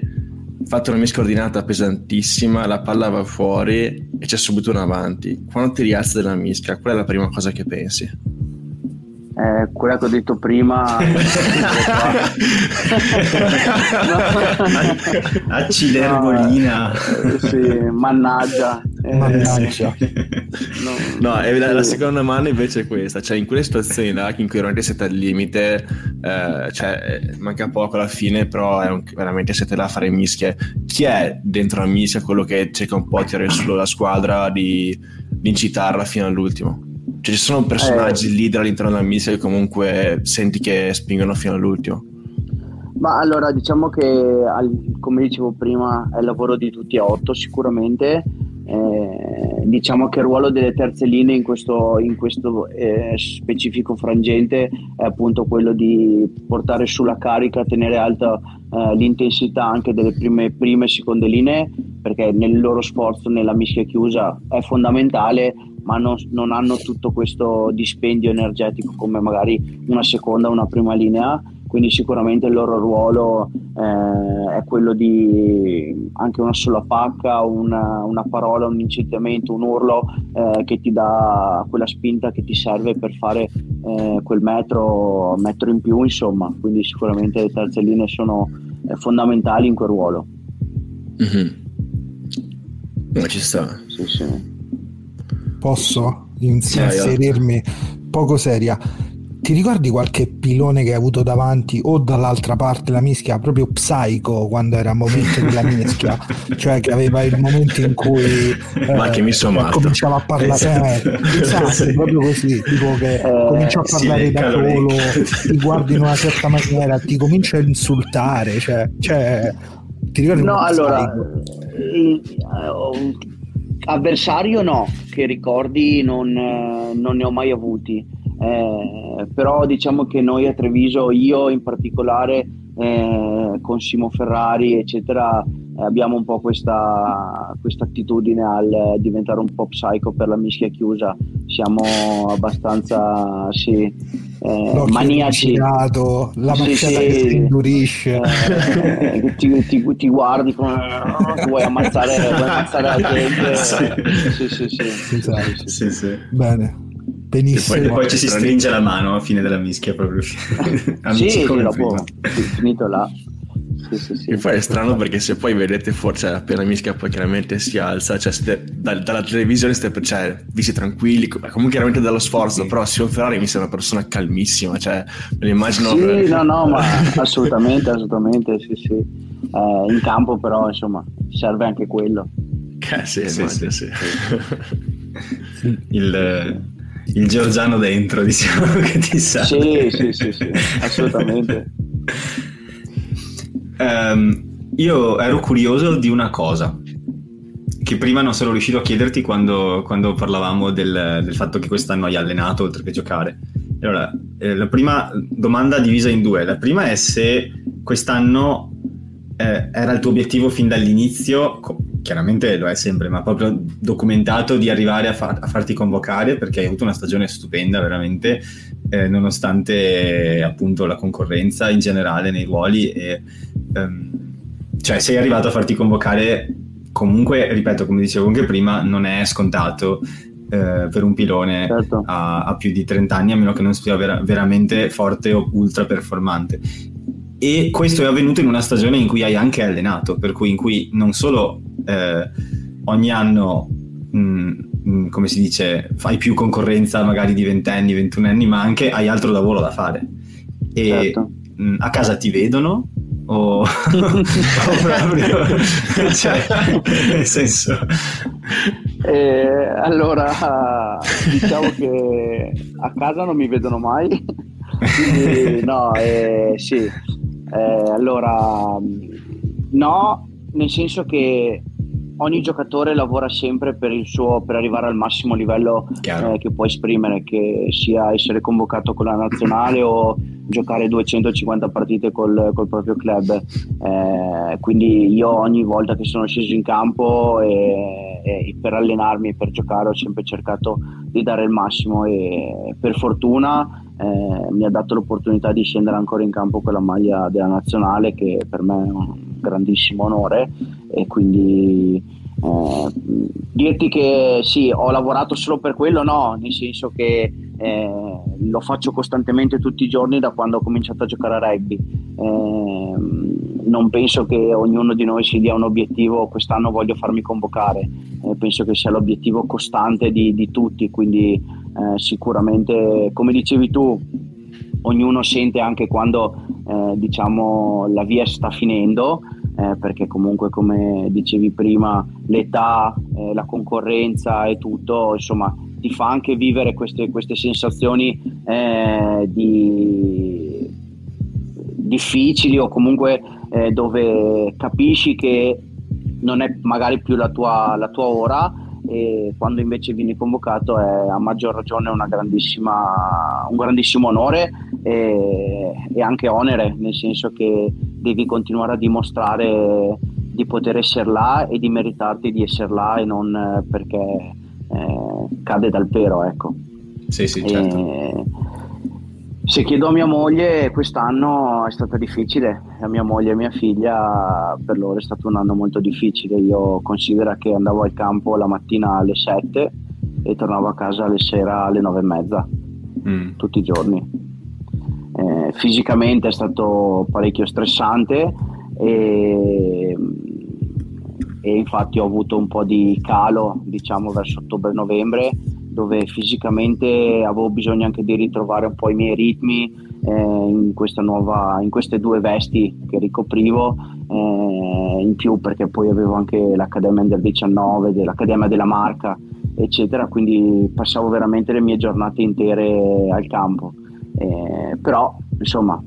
fatto una miscoordinata pesantissima, la palla va fuori e c'è subito un avanti. Quando ti rialzi dalla mischia, qual è la prima cosa che pensi? eh, quella che ho detto prima acciderbolina no, sì, mannaggia eh, mannaggia no, no la, la, seconda mano invece è questa. Cioè in quelle situazioni là in cui veramente siete al limite eh, cioè manca poco alla fine però un, veramente siete là a fare mischie. Chi è dentro la mischia quello che cerca un po' di tirare sulla squadra di, di incitarla fino all'ultimo? Cioè, ci sono personaggi eh, leader all'interno della missione che comunque senti che spingono fino all'ultimo. Ma allora diciamo che come dicevo prima è il lavoro di tutti e otto sicuramente. Eh, diciamo che il ruolo delle terze linee in questo, in questo eh, specifico frangente è appunto quello di portare sulla carica, tenere alta eh, l'intensità anche delle prime, prime e seconde linee perché nel loro sforzo nella mischia chiusa è fondamentale ma non, non, hanno tutto questo dispendio energetico come magari una seconda o una prima linea quindi sicuramente il loro ruolo eh, è quello di anche una sola pacca, una, una parola, un incitamento, un urlo eh, che ti dà quella spinta che ti serve per fare eh, quel metro, metro in più, insomma, quindi sicuramente le terze linee sono eh, fondamentali in quel ruolo. Mm-hmm. Ma ci sta. Sì, sì posso inserirmi poco seria ti ricordi qualche pilone che hai avuto davanti o dall'altra parte? La mischia, proprio psycho quando era il momento della mischia, cioè che aveva il momento in cui eh, Ma che mi sono eh, cominciava a parlare, eh, esatto, sì. proprio così, tipo che eh, comincia a parlare sì, da solo, ti guardi in una certa maniera, ti comincia a insultare, cioè, cioè ti ricordi? No, allora, eh, avversario no, che ricordi non, non ne ho mai avuti eh, però diciamo che noi a Treviso, io in particolare eh, con Simo Ferrari eccetera eh, abbiamo un po' questa, questa, attitudine al diventare un po' psycho per la mischia chiusa. Siamo abbastanza sì, eh, maniaci. girato, la sì, sì, che si indurisce. Eh, ti, ti, ti, guardi come vuoi ammazzare, vuoi ammazzare la gente? Sì. Sì sì, sì, esatto. sì, sì. bene Benissimo. E poi, poi ci si stringe la mano a fine della mischia proprio. Amici sì, come dopo, finito là. Sì, sì, sì. E poi è strano perché se poi vedete forse cioè, appena mischia poi chiaramente si alza, cioè siete, da, dalla televisione siete cioè, visti tranquilli, comunque chiaramente dallo sforzo, però Sion Ferrari mi sembra una persona calmissima, cioè me lo immagino... Sì, per... no, no, ma assolutamente, assolutamente, sì, sì. Eh, in campo però insomma serve anche quello. Eh, sì, sì, sì, sì. Il il Giorgiano dentro, diciamo che ti sa. Sì, sì, sì, sì, assolutamente. um, io ero curioso di una cosa che prima non sono riuscito a chiederti quando, quando parlavamo del, del, fatto che quest'anno hai allenato oltre che giocare. Allora, eh, la prima domanda divisa in due. La prima è se quest'anno eh, era il tuo obiettivo fin dall'inizio, co- chiaramente lo è sempre, ma proprio documentato di arrivare a, far- a, farti convocare perché hai avuto una stagione stupenda veramente, eh, nonostante appunto la concorrenza in generale nei ruoli. E, ehm, cioè sei arrivato a farti convocare, comunque, ripeto, come dicevo anche prima, non è scontato. Eh, per un pilone certo. a, a, più di 30 anni, a meno che non sia vera- veramente forte o ultra performante e questo è avvenuto in una stagione in cui hai anche allenato, per cui in cui non solo eh, ogni anno, mh, mh, come si dice, fai più concorrenza magari di ventenni, ventunenni, ma anche hai altro lavoro da fare. E certo. mh, a casa ti vedono? O, o proprio, cioè, nel senso... Eh, allora, diciamo che a casa non mi vedono mai. Quindi, no, eh, sì, eh, allora, no, nel senso che ogni giocatore lavora sempre per, il suo, per arrivare al massimo livello eh, che può esprimere, che sia essere convocato con la nazionale o giocare 250 partite col, col proprio club. Eh, quindi io ogni volta che sono sceso in campo e, e per allenarmi e per giocare ho sempre cercato di dare il massimo e per fortuna eh, mi ha dato l'opportunità di scendere ancora in campo con la maglia della nazionale che per me è un grandissimo onore e quindi eh, dirti che sì, ho lavorato solo per quello, no, nel senso che eh, lo faccio costantemente tutti i giorni da quando ho cominciato a giocare a rugby. Eh, non penso che ognuno di noi si dia un obiettivo, quest'anno voglio farmi convocare, eh, penso che sia l'obiettivo costante di, di tutti, quindi eh, sicuramente, come dicevi tu, ognuno sente anche quando diciamo, la via sta finendo eh, perché comunque come dicevi prima l'età, eh, la concorrenza e tutto, insomma ti fa anche vivere queste, queste sensazioni eh, di, difficili o comunque eh, dove capisci che non è magari più la tua, la tua ora e quando invece vieni convocato è a maggior ragione un grandissimo onore e, e, anche onere, nel senso che devi continuare a dimostrare di poter essere là e di meritarti di essere là e non eh, perché eh, cade dal pero, ecco. Sì, sì, certo. E, se chiedo a mia moglie, quest'anno è stato difficile, a mia moglie e mia figlia per loro è stato un anno molto difficile. Io considero che andavo al campo la mattina alle 7 e tornavo a casa alle sera alle 9 e mezza, mm. tutti i giorni. Fisicamente è stato parecchio stressante e, e infatti ho avuto un po' di calo diciamo verso ottobre-novembre dove fisicamente avevo bisogno anche di ritrovare un po' i miei ritmi eh, in, nuova, in, queste due vesti che ricoprivo, eh, in più perché poi avevo anche l'Accademia Under 19, l'Accademia della Marca, eccetera, quindi passavo veramente le mie giornate intere al campo. Eh, però insomma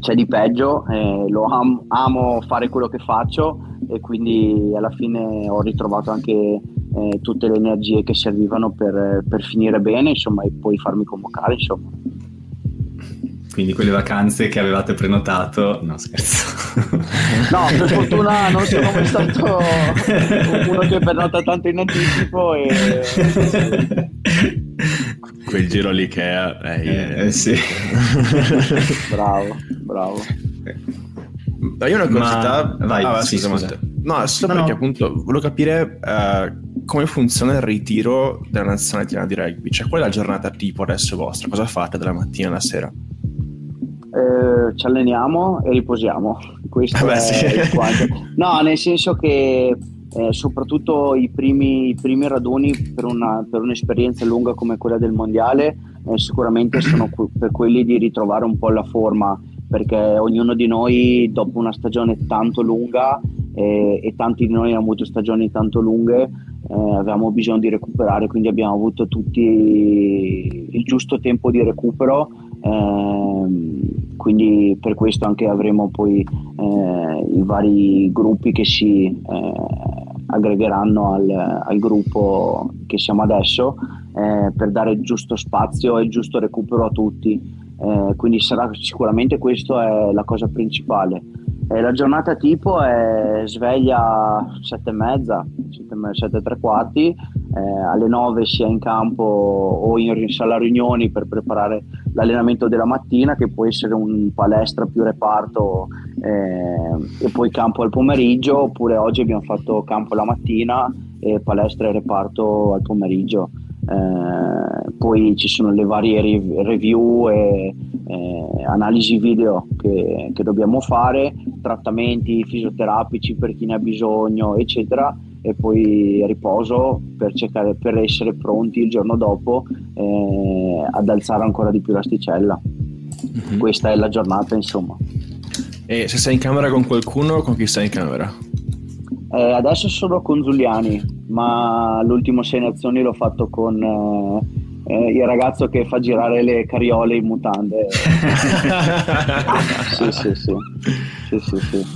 c'è di peggio, eh, lo am- amo fare quello che faccio e quindi alla fine ho ritrovato anche eh, tutte le energie che servivano per, per, finire bene insomma, e poi farmi convocare. Insomma. Quindi quelle vacanze che avevate prenotato, no scherzo. No, per fortuna non sono mai stato uno che prenota tanto in anticipo e... Quel giro lì che è... Eh, eh, eh sì. bravo, bravo. Io una curiosità... Ma... Vai, ah, sì, scusa, scusa. No, solo no, perché no. appunto volevo capire uh, come funziona il ritiro della nazionale italiana di rugby. Cioè, qual è la giornata tipo adesso vostra? Cosa fate dalla mattina alla sera? Eh, ci alleniamo e riposiamo. Questo Beh, è sì. No, nel senso che eh, soprattutto i primi, i primi raduni per, una, per, un'esperienza lunga come quella del mondiale eh, sicuramente sono per quelli di ritrovare un po' la forma perché ognuno di noi dopo una stagione tanto lunga eh, e tanti di noi hanno avuto stagioni tanto lunghe eh, avevamo bisogno di recuperare quindi abbiamo avuto tutti il giusto tempo di recupero ehm, quindi per questo anche avremo poi eh, i vari gruppi che si eh, aggregheranno al, al gruppo che siamo adesso eh, per dare il giusto spazio e il giusto recupero a tutti. Eh, quindi sarà sicuramente questa la cosa principale. Eh, la giornata tipo è sveglia 7 e mezza, 7 e tre quarti, eh, alle 9 si è in campo o in sala riunioni per preparare l'allenamento della mattina che può essere un palestra più reparto eh, e poi campo al pomeriggio oppure oggi abbiamo fatto campo la mattina e palestra e reparto al pomeriggio. Eh, poi ci sono le varie review e eh, analisi video che, che, dobbiamo fare, trattamenti fisioterapici per chi ne ha bisogno, eccetera, e poi riposo per, cercare, per essere pronti il giorno dopo eh, ad alzare ancora di più l'asticella. Mm-hmm. Questa è la giornata, insomma. E se sei in camera con qualcuno, con chi sei in camera? Eh, adesso sono con Giuliani, ma l'ultimo Sei Nazioni l'ho fatto con eh, eh, il ragazzo che fa girare le cariole in mutande. sì, sì, sì. sì, sì, sì.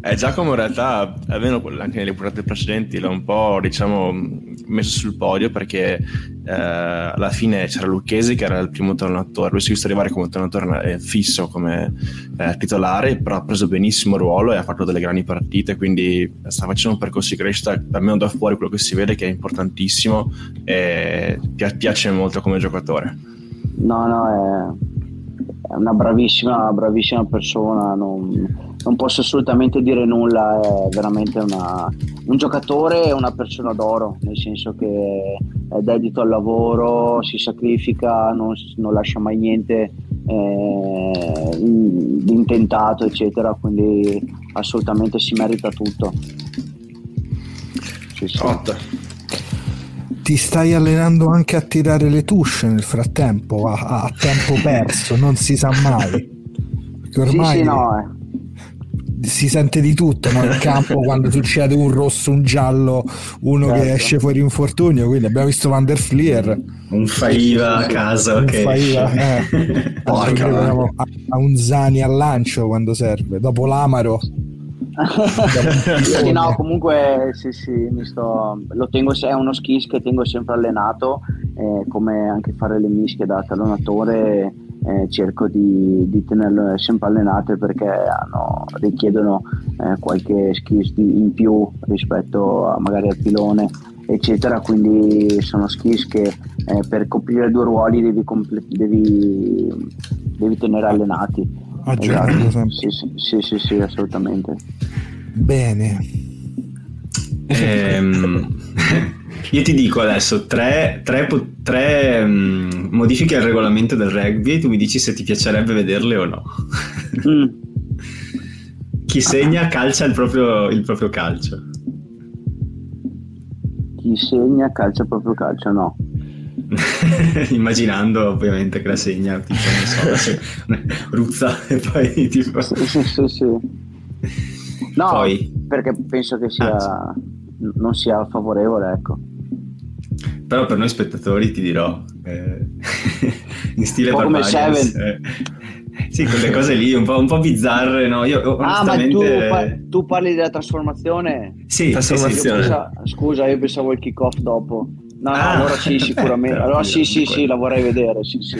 Eh, Giacomo in realtà, almeno anche nelle puntate precedenti, l'ha un po' diciamo, messo sul podio perché eh, alla fine c'era Lucchesi che era il primo tornatore, lui si è visto arrivare come tornatore eh, fisso, come eh, titolare, però ha preso benissimo il ruolo e ha fatto delle grandi partite, quindi sta facendo un percorso di crescita, almeno da fuori quello che si vede che è importantissimo e piace molto come giocatore. No, no, è una bravissima, bravissima persona, non non posso assolutamente dire nulla, è veramente una, un giocatore e una persona d'oro, nel senso che è dedito al lavoro, si sacrifica, non, non lascia mai niente eh, intentato, eccetera, quindi assolutamente si merita tutto. Sì, sì. Ti stai allenando anche a tirare le tusce nel frattempo, a, a tempo perso, non si sa mai. Perché ormai... Sì, sì, no, eh si sente di tutto no? in campo quando succede un rosso, un giallo, uno certo. che esce fuori infortunio. Quindi abbiamo visto Van der Fleer, un Faiva a caso un che Faiva, eh. a, un Zani al lancio quando serve, dopo l'Amaro. sì, no, comunque sì, sì, sto, lo tengo, è uno skis che tengo sempre allenato, eh, come anche fare le mischie da tallonatore eh, cerco di, di, tenerle sempre allenate perché hanno, richiedono eh, qualche skills in più rispetto a, magari al pilone eccetera. Quindi sono skills che eh, per coprire due ruoli devi, comple- devi, devi tenere allenati. Esatto. sì, sì, sì, sì, assolutamente. Bene. Ehm, io ti dico adesso tre, tre, tre um, modifiche al regolamento del rugby e tu mi dici se ti piacerebbe vederle o no. Mm. Chi segna calcia il proprio, il proprio calcio. Chi segna calcia il proprio calcio, no. Immaginando ovviamente che la segna, tipo, non so, ruzza e poi tipo... Sì, sì, sì, sì. No, Poi- perché penso che sia, Ah, non sia favorevole, ecco. Però per noi spettatori ti dirò, eh, in stile Barbarians, Seven. eh, sì, quelle cose lì un po', un po' bizzarre, no? Io Ah, ma tu, onestamente... pa- tu parli della trasformazione? Sì, sì, sì, Io Trasformazione. pensa- scusa, io pensavo il kick-off dopo. No, no, Ah, allora sì, sicuramente. Allora sì, sì, quello. sì, la vorrei vedere, sì, sì.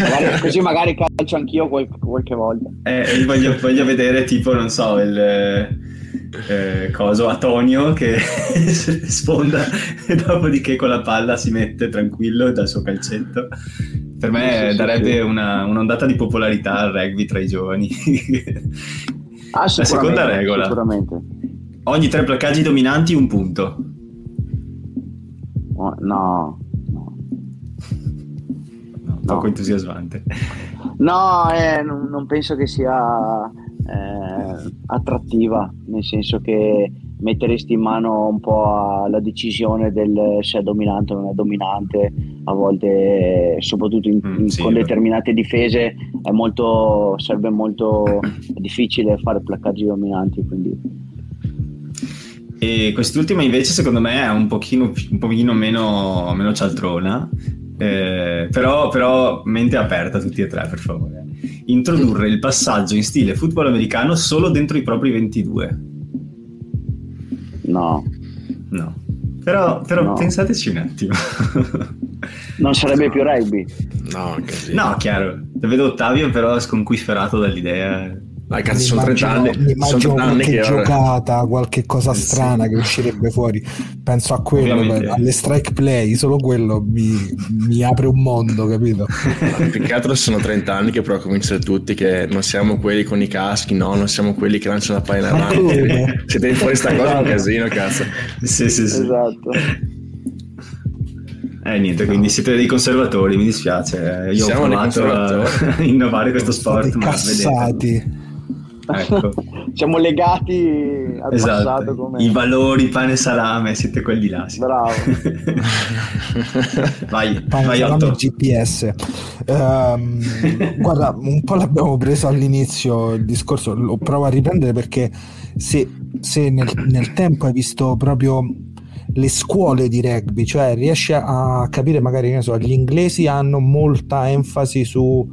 Magari- così magari calcio anch'io qual- qualche volta. Eh, io voglio, voglio vedere tipo, non so, il eh, coso Antonio che sfonda e dopodiché con la palla si mette tranquillo dal suo calcetto. Per me darebbe. Una, un'ondata di popolarità al rugby tra i giovani. Ah, La seconda regola. Sicuramente. Ogni tre placcaggi dominanti un punto. Oh, no, no. No, poco entusiasmante. No, eh, non, non penso che sia eh, attrattiva, nel senso che metteresti in mano un po' alla decisione del se è dominante o non è dominante, a volte, soprattutto in- Mm, in- sì, con determinate difese, è molto, sarebbe molto difficile fare placcaggi dominanti. Quindi E quest'ultima invece secondo me è un pochino, un pochino meno, meno cialtrona, eh, però, però mente aperta tutti e tre per favore. Introdurre il passaggio in stile football americano solo dentro i propri 22. no, No. Però, però No. pensateci un attimo. non sarebbe più rugby. No, così. no, chiaro. Vedo Ottavio però sconquiferato dall'idea. Dai, cazzo, sono 30 Mi anni. immagino Sono 30 anni qualche che giocata, qualche cosa Sì. strana che uscirebbe fuori. Penso a quello, per- alle strike play, solo quello mi, mi apre un mondo, capito? Più che altro sono 30 anni che però a convincere tutti che non siamo quelli con i caschi, no, non siamo quelli che lanciano la palla in avanti. Se devi fuori sta cosa è un casino, cazzo. sì, sì, sì. Esatto. Eh niente, quindi siete dei conservatori, mi dispiace. Io Siamo ho provato a innovare questo sport, State ma vedete. Ecco. Siamo legati al passato Esatto, come... i valori pane e salame, siete quelli là. sì. Bravo. vai, Pane, vai salame Otto. GPS. Ehm, guarda, un po' l'abbiamo preso all'inizio il discorso, lo provo a riprendere perché se, se nel, nel tempo hai visto proprio le scuole di rugby, cioè riesci a capire magari che ne so, gli inglesi hanno molta enfasi su,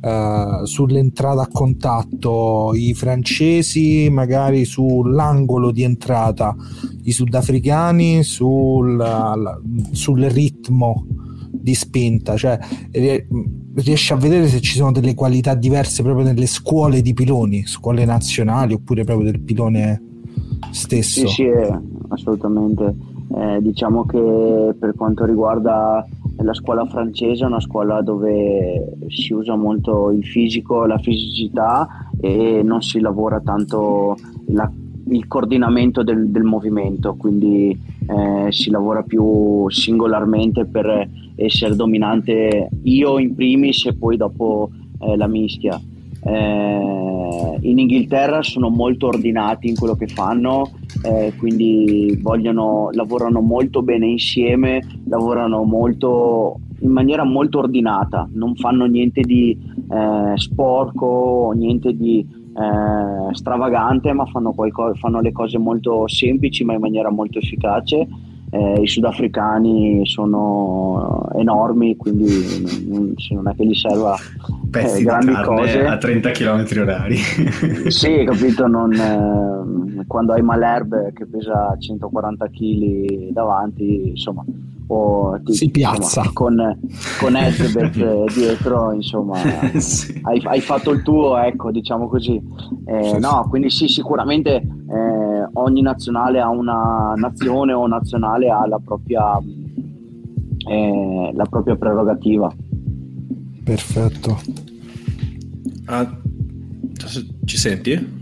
eh, sull'entrata a contatto, i francesi magari sull'angolo di entrata, i sudafricani sul, sul ritmo di spinta, cioè rie- riesci a vedere se ci sono delle qualità diverse proprio nelle scuole di piloni, scuole nazionali oppure proprio del pilone stesso. Sì, sì, eh, assolutamente. Eh, diciamo che per quanto riguarda la scuola francese è una scuola dove si usa molto il fisico, la fisicità e non si lavora tanto la- il coordinamento del, del movimento, quindi eh, si lavora più singolarmente per essere dominante io in primis e poi dopo eh, la mischia. Eh, in Inghilterra sono molto ordinati in quello che fanno, eh, quindi vogliono, lavorano molto bene insieme, lavorano molto in maniera molto ordinata, non fanno niente di eh, sporco, niente di eh, stravagante, ma fanno, qualco- fanno le cose molto semplici ma in maniera molto efficace. Eh, I sudafricani sono enormi, quindi non, non è che gli serva Pezzi eh, di grandi carne cose. a 30 km orari. Sì, capito, non, eh, quando hai Malherbe che pesa 140 kg davanti, insomma, o ti- Si piazza. insomma, con, con Edbert eh, dietro, insomma, Sì. hai, hai fatto il tuo, ecco, diciamo così. Eh, Sì, no, quindi sì, sicuramente eh, ogni nazionale ha una nazione o nazionale ha la propria, eh, la propria prerogativa. Perfetto. Ah, ci senti?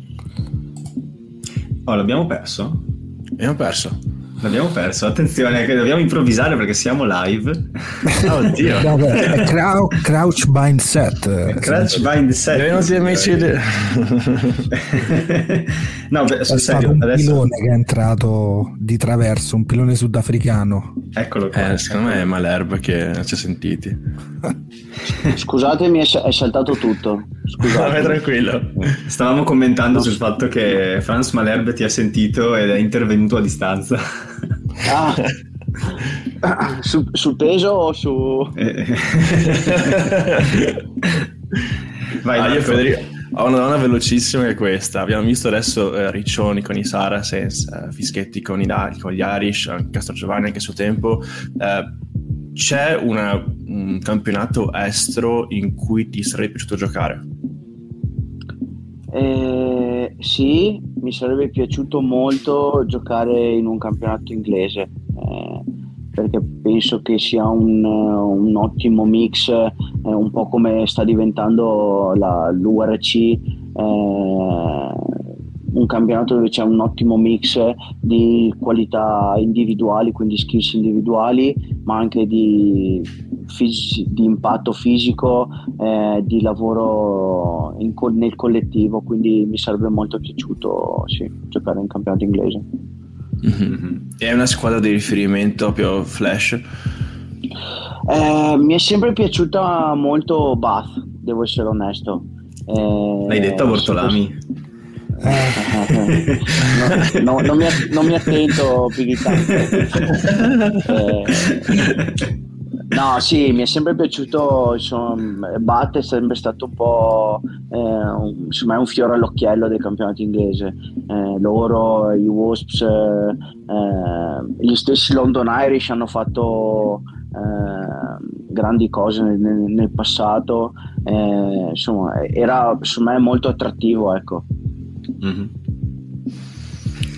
Oh, l'abbiamo perso? Abbiamo perso. L'abbiamo perso, attenzione che dobbiamo improvvisare perché siamo live. Oddio. No, beh, crou- crouch bind set. Crouch bind set. Non si è mai No, beh, sul serio, un adesso... pilone che è entrato di traverso, un pilone sudafricano. Eccolo qua. Eh, secondo me è Malerba che ci ha sentiti. Scusatemi, è saltato tutto. Scusate. tranquillo. Stavamo commentando no. sul fatto che Franz Malherbe ti ha sentito ed è intervenuto a distanza. Ah. Su, sul peso o su... Vai, ah, io Federico ho una domanda velocissima che è questa. Abbiamo visto adesso eh, Riccioni con i Saracens, eh, Fischetti con, i, con gli Irish, Castro Giovanni anche a suo tempo. Eh, c'è una, un campionato estero in cui ti sarebbe piaciuto giocare? Eh, sì, mi sarebbe piaciuto molto giocare in un campionato inglese eh, perché penso che sia un, un ottimo mix, eh, un po' come sta diventando la, l'URC, eh, un campionato dove c'è un ottimo mix di qualità individuali, quindi skills individuali, ma anche di, fis- di impatto fisico, eh, di lavoro co- nel collettivo, quindi mi sarebbe molto piaciuto sì, giocare in campionato inglese. Mm-hmm. È una squadra di riferimento proprio flash? Eh, mi è sempre piaciuta molto Bath, devo essere onesto. Eh, L'hai detto a Bortolami? no, no, non, mi, non, mi, attento più di tanto. Eh, no, sì, mi è sempre piaciuto. Insomma, Bat è sempre stato un po' eh, un, insomma, è un fiore all'occhiello del campionato inglese. Eh, loro, i Wasps, eh, gli stessi London Irish hanno fatto eh, grandi cose nel, nel passato. Eh, insomma, era secondo me molto attrattivo. Ecco. Mm-hmm.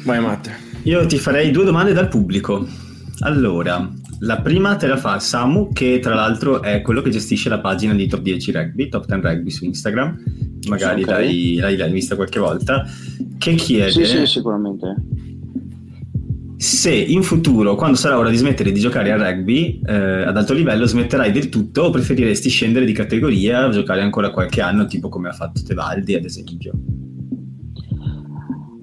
Vai Matte. Io ti farei due domande dal pubblico. Allora, la prima te la fa Samu, che tra l'altro è quello che gestisce la pagina di Top 10 Rugby, Top 10 Rugby su Instagram. Magari okay. l'hai, l'hai, vista qualche volta. Che chiede... Sì, sì, sicuramente. Se in futuro, quando sarà ora di smettere di giocare a rugby eh, ad alto livello, smetterai del tutto o preferiresti scendere di categoria, giocare ancora qualche anno, tipo come ha fatto Tevaldi, ad esempio?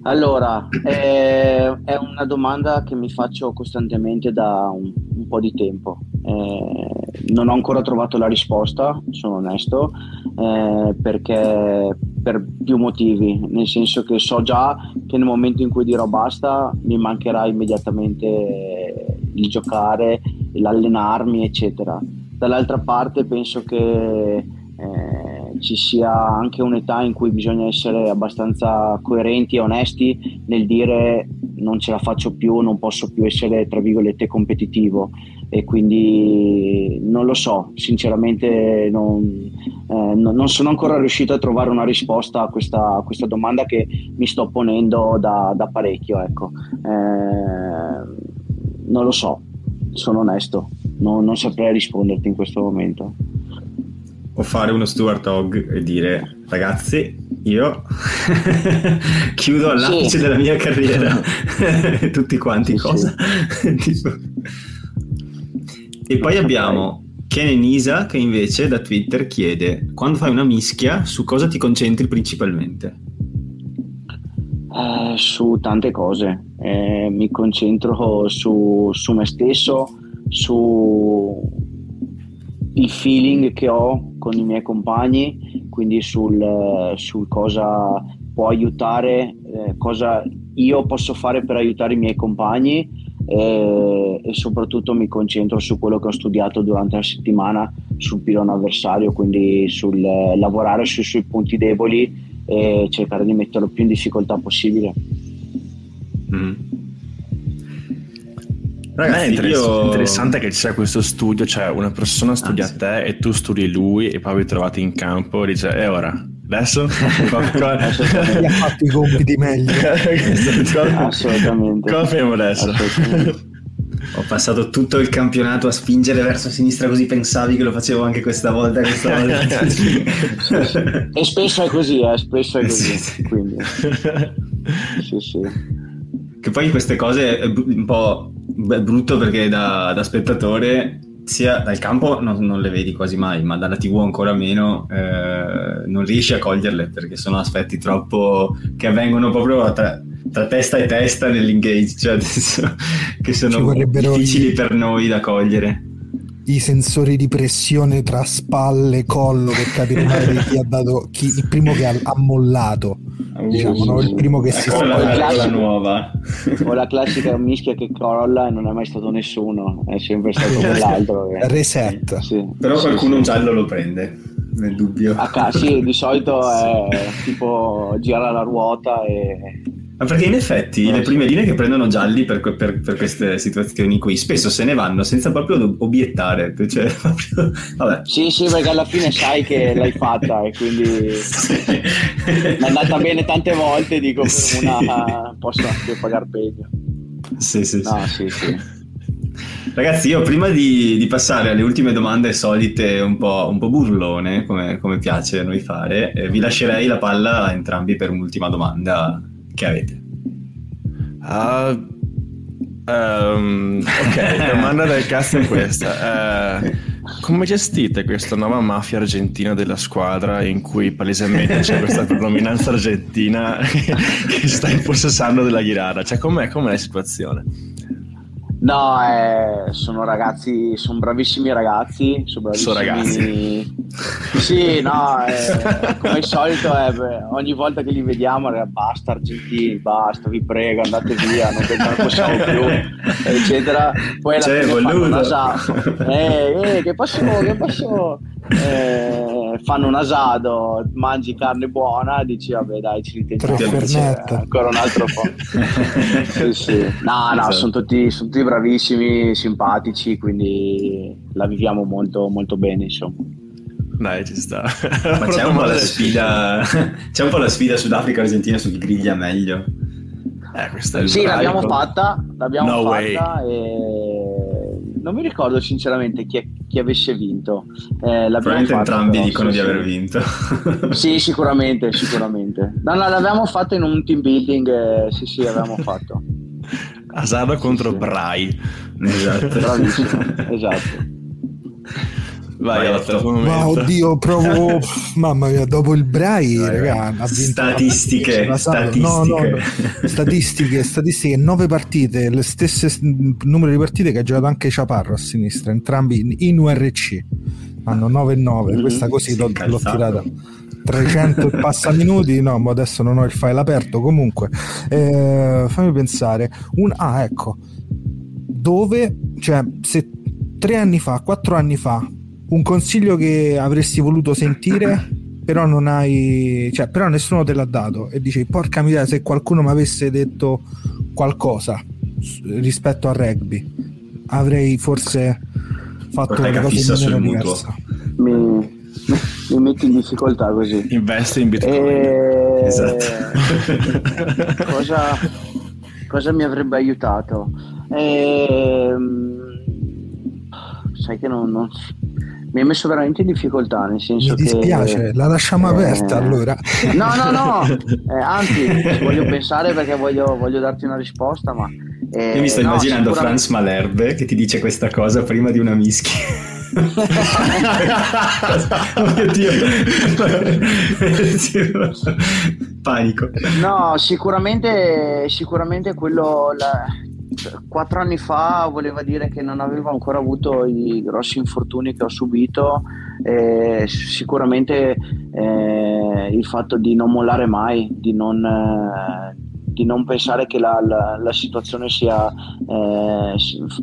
Allora, è, è, una domanda che mi faccio costantemente da un, un po' di tempo. Eh, non ho ancora trovato la risposta, sono onesto, eh, perché per più motivi, nel senso che so già che nel momento in cui dirò basta mi mancherà immediatamente il giocare, l'allenarmi, eccetera. Dall'altra parte penso che eh, ci sia anche un'età in cui bisogna essere abbastanza coerenti e onesti nel dire non ce la faccio più, non posso più essere tra virgolette competitivo e quindi non lo so, sinceramente non, eh, non sono ancora riuscito a trovare una risposta a questa, a questa domanda che mi sto ponendo da, da parecchio. Ecco. Eh, non lo so, sono onesto, non, non saprei risponderti in questo momento o fare uno Stuart Hogg e dire ragazzi io chiudo all'apice sì. della mia carriera. Tutti quanti sì, cosa? Sì. e poi abbiamo Ken Nisa che invece da Twitter chiede quando fai una mischia su cosa ti concentri principalmente? Eh, su tante cose. Eh, mi concentro su, su me stesso su il feeling che ho con i miei compagni, quindi sul, sul cosa può aiutare, eh, cosa io posso fare per aiutare i miei compagni eh, e soprattutto mi concentro su quello che ho studiato durante la settimana sul pilone avversario, quindi sul eh, lavorare sui suoi punti deboli e cercare di metterlo più in difficoltà possibile. Mm. Ragazzi, è interess- io... interessante che ci sia questo studio, cioè una persona studia ah, sì. te e tu studi lui e poi vi trovate in campo e dice, e ora? Adesso? Gli ha fatto i compiti meglio. Assolutamente. Cosa facciamo adesso? Ho passato tutto il campionato a spingere verso sinistra così pensavi che lo facevo anche questa volta. Questa volta. e spesso è così, eh, spesso è così. Sì. Quindi. sì, sì. che poi queste cose è un po' brutto perché da, da spettatore sia dal campo non, non, le vedi quasi mai, ma dalla TV ancora meno eh, non riesci a coglierle perché sono aspetti troppo che avvengono proprio tra, tra testa e testa nell'engage, cioè adesso, che sono difficili i... per noi da cogliere. I sensori di pressione tra spalle e collo per capire chi ha dato chi, il primo che ha, ha mollato diciamo, no? il primo che si sta la, la nuova. o la classica mischia che crolla e non è mai stato nessuno è sempre stato quell'altro che... reset. Sì. però sì, qualcuno sì. un giallo lo prende nel dubbio. Ah, sì di solito è tipo gira la ruota e ma perché in effetti eh, le prime linee che prendono gialli per, per, per, queste situazioni qui spesso se ne vanno senza proprio obiettare. Cioè, proprio, vabbè. Sì, sì, perché alla fine sai che l'hai fatta e quindi sì. è andata bene tante volte, dico per sì. una posso anche pagare peggio. Sì, sì, no, sì. sì, Ragazzi, io prima di, di, passare alle ultime domande solite, un po', un po burlone, come, come, piace a noi fare, eh, vi lascerei la palla a entrambi per un'ultima domanda che avete? Uh, um, ok, domanda del cast è questa. Uh, come gestite questa nuova mafia argentina della squadra in cui palesemente c'è questa predominanza argentina che sta impossessando della Ghirara? Cioè, com'è, com'è la situazione? No, eh, sono ragazzi, sono bravissimi ragazzi. Sono, bravissimi... sono ragazzi. Sì, no, eh, come al solito, eh, beh, ogni volta che li vediamo, basta argentini, basta, vi prego, andate via, non, non possiamo più, eccetera. Poi alla cioè, fine fanno. Eh, eh, che posso, che posso eh, fanno un asado, mangi carne buona, dici vabbè dai ci intendiamo ancora un altro po'. sì, sì. No, no, esatto. sono, tutti, sono tutti bravissimi, simpatici, quindi la viviamo molto, molto bene, insomma. Dai, ci sta. Ma c'è un po' la sfida, c'è un po' la sfida Sudafrica-Argentina su chi griglia meglio. Eh, questa è sì, l'abbiamo fatta, l'abbiamo no fatta e non mi ricordo sinceramente chi, è, chi avesse vinto. Eh, Probabilmente fatta, entrambi però, dicono sì, di aver vinto. sì, sicuramente, sicuramente. No, no, l'abbiamo fatto in un team building, eh, sì, sì, l'abbiamo fatto. Asada contro sì, Brai. Esatto. Bravissimo, esatto. Vai, Vai Ma oddio, provo. Mamma mia, dopo il Brai, raga, statistiche, statistiche. No, no, statistiche, statistiche, nove partite, le stesse numero di partite che ha giocato anche Chaparro a sinistra, entrambi in URC. Hanno 9 e 9, mm-hmm. questa così l'ho, l'ho tirata. 300 e passa minuti, no, ma adesso non ho il file aperto. Comunque, eh, fammi pensare. Un, ah, ecco, dove, cioè, se tre anni fa, quattro anni fa, un consiglio che avresti voluto sentire però non hai cioè però nessuno te l'ha dato e dici porca miseria se qualcuno mi avesse detto qualcosa rispetto al rugby avrei forse fatto una cosa in maniera diversa. Mi, mi metti in difficoltà così. Investe in bitcoin. E... esatto. cosa, cosa mi avrebbe aiutato? E... Ehm, sai che non, non mi ha messo veramente in difficoltà, nel senso mi dispiace, che... la lasciamo eh... aperta allora. No, no, no, eh, anzi, ci voglio pensare perché voglio, voglio darti una risposta, ma... Eh, Io mi sto no, immaginando sicuramente... Franz Malherbe che ti dice questa cosa prima di una mischia. oh mio Dio. Panico. No, sicuramente, sicuramente quello... La quattro anni fa voleva dire che non avevo ancora avuto i grossi infortuni che ho subito e sicuramente eh, il fatto di non mollare mai, di non, eh, di non pensare che la, la, la situazione sia, eh,